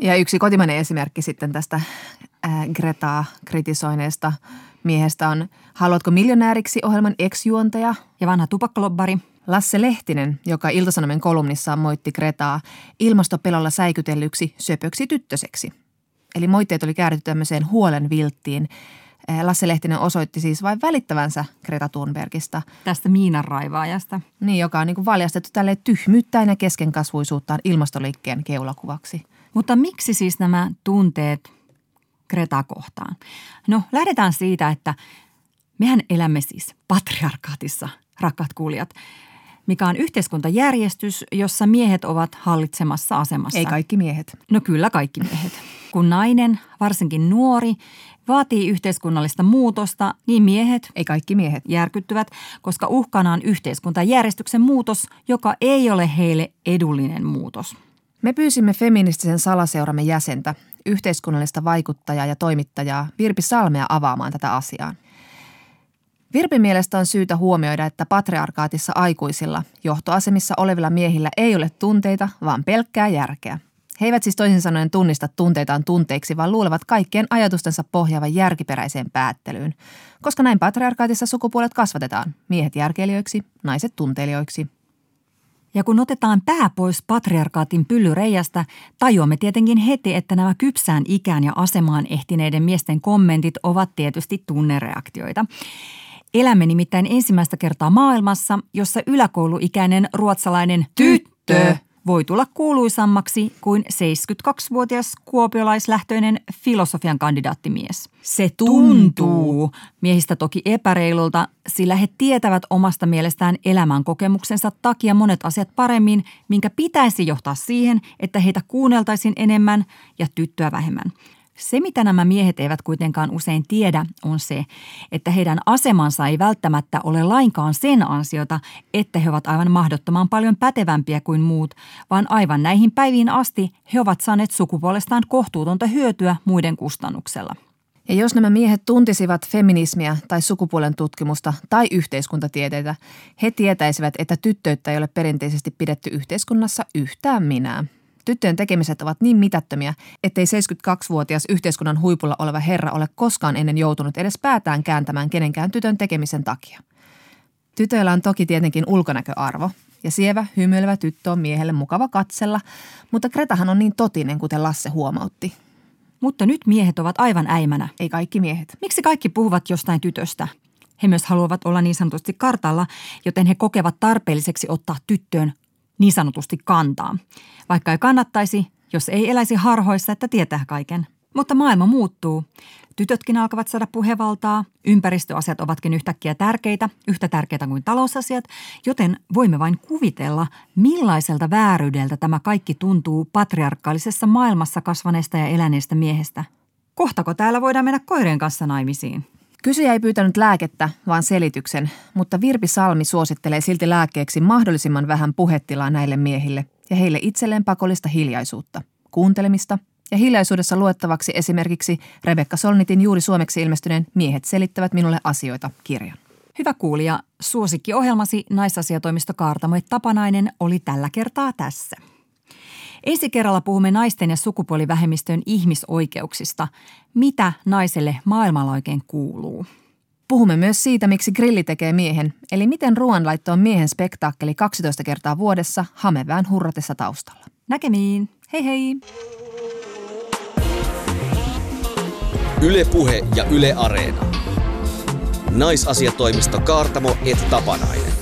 Speaker 3: Ja yksi kotimainen esimerkki sitten tästä äh, Gretaa kritisoineesta miehestä on Haluatko miljonääriksi ohjelman ex-juontaja?
Speaker 2: Ja vanha tupakkalobbari
Speaker 3: Lasse Lehtinen, joka Iltasanomen kolumnissaan moitti Kretaa ilmastopelolla säikytellyksi söpöksi tyttöseksi. Eli moitteet oli kääritty tämmöiseen huolen vilttiin. Lasse Lehtinen osoitti siis vain välittävänsä Greta Thunbergista.
Speaker 2: Tästä Miinan raivaajasta.
Speaker 3: Niin, joka on niin kuin valjastettu tälle tyhmyyttäin ja keskenkasvuisuuttaan ilmastoliikkeen keulakuvaksi.
Speaker 2: Mutta miksi siis nämä tunteet Greta kohtaan? No, lähdetään siitä, että mehän elämme siis patriarkaatissa, rakkaat kuulijat – mikä on yhteiskuntajärjestys, jossa miehet ovat hallitsemassa asemassa.
Speaker 3: Ei kaikki miehet.
Speaker 2: No kyllä kaikki miehet. Kun nainen, varsinkin nuori, vaatii yhteiskunnallista muutosta, niin miehet
Speaker 3: Ei kaikki miehet.
Speaker 2: järkyttyvät, koska uhkana on yhteiskuntajärjestyksen muutos, joka ei ole heille edullinen muutos.
Speaker 3: Me pyysimme feministisen salaseuramme jäsentä, yhteiskunnallista vaikuttajaa ja toimittajaa Virpi Salmea avaamaan tätä asiaa. Virpin mielestä on syytä huomioida, että patriarkaatissa aikuisilla, johtoasemissa olevilla miehillä ei ole tunteita, vaan pelkkää järkeä. He eivät siis toisin sanoen tunnista tunteitaan tunteiksi, vaan luulevat kaikkien ajatustensa pohjaavan järkiperäiseen päättelyyn. Koska näin patriarkaatissa sukupuolet kasvatetaan, miehet järkeilijöiksi, naiset tunteilijoiksi.
Speaker 2: Ja kun otetaan pää pois patriarkaatin pyllyreijästä, tajuamme tietenkin heti, että nämä kypsään ikään ja asemaan ehtineiden miesten kommentit ovat tietysti tunnereaktioita. Elämme nimittäin ensimmäistä kertaa maailmassa, jossa yläkouluikäinen ruotsalainen tyttö voi tulla kuuluisammaksi kuin 72-vuotias kuopiolaislähtöinen filosofian kandidaattimies. Se tuntuu miehistä toki epäreilulta, sillä he tietävät omasta mielestään elämänkokemuksensa takia monet asiat paremmin, minkä pitäisi johtaa siihen, että heitä kuunneltaisiin enemmän ja tyttöä vähemmän. Se, mitä nämä miehet eivät kuitenkaan usein tiedä, on se, että heidän asemansa ei välttämättä ole lainkaan sen ansiota, että he ovat aivan mahdottoman paljon pätevämpiä kuin muut, vaan aivan näihin päiviin asti he ovat saaneet sukupuolestaan kohtuutonta hyötyä muiden kustannuksella.
Speaker 3: Ja jos nämä miehet tuntisivat feminismiä tai sukupuolen tutkimusta tai yhteiskuntatieteitä, he tietäisivät, että tyttöyttä ei ole perinteisesti pidetty yhteiskunnassa yhtään minää. Tyttöjen tekemiset ovat niin mitättömiä, ettei 72-vuotias yhteiskunnan huipulla oleva herra ole koskaan ennen joutunut edes päätään kääntämään kenenkään tytön tekemisen takia. Tytöillä on toki tietenkin ulkonäköarvo, ja sievä, hymyilevä tyttö on miehelle mukava katsella, mutta Kretahan on niin totinen, kuten Lasse huomautti.
Speaker 2: Mutta nyt miehet ovat aivan äimänä.
Speaker 3: Ei kaikki miehet.
Speaker 2: Miksi kaikki puhuvat jostain tytöstä? He myös haluavat olla niin sanotusti kartalla, joten he kokevat tarpeelliseksi ottaa tyttöön niin sanotusti kantaa. Vaikka ei kannattaisi, jos ei eläisi harhoissa, että tietää kaiken. Mutta maailma muuttuu. Tytötkin alkavat saada puhevaltaa, ympäristöasiat ovatkin yhtäkkiä tärkeitä, yhtä tärkeitä kuin talousasiat, joten voimme vain kuvitella, millaiselta vääryydeltä tämä kaikki tuntuu patriarkaalisessa maailmassa kasvaneesta ja eläneestä miehestä. Kohtako täällä voidaan mennä koireen kanssa naimisiin?
Speaker 3: Kysyjä ei pyytänyt lääkettä, vaan selityksen, mutta Virpi Salmi suosittelee silti lääkkeeksi mahdollisimman vähän puhettilaa näille miehille ja heille itselleen pakollista hiljaisuutta, kuuntelemista ja hiljaisuudessa luettavaksi esimerkiksi Rebekka Solnitin juuri suomeksi ilmestyneen Miehet selittävät minulle asioita kirjan.
Speaker 2: Hyvä kuulija, suosikkiohjelmasi naisasiatoimisto Kaartamoet Tapanainen oli tällä kertaa tässä. Ensi kerralla puhumme naisten ja sukupuolivähemmistön ihmisoikeuksista. Mitä naiselle maailmalla oikein kuuluu?
Speaker 3: Puhumme myös siitä, miksi grilli tekee miehen, eli miten ruoanlaitto on miehen spektaakkeli 12 kertaa vuodessa hamevään hurratessa taustalla.
Speaker 2: Näkemiin. Hei hei!
Speaker 1: Yle Puhe ja Yle Areena. Naisasiatoimisto Kaartamo et Tapanainen.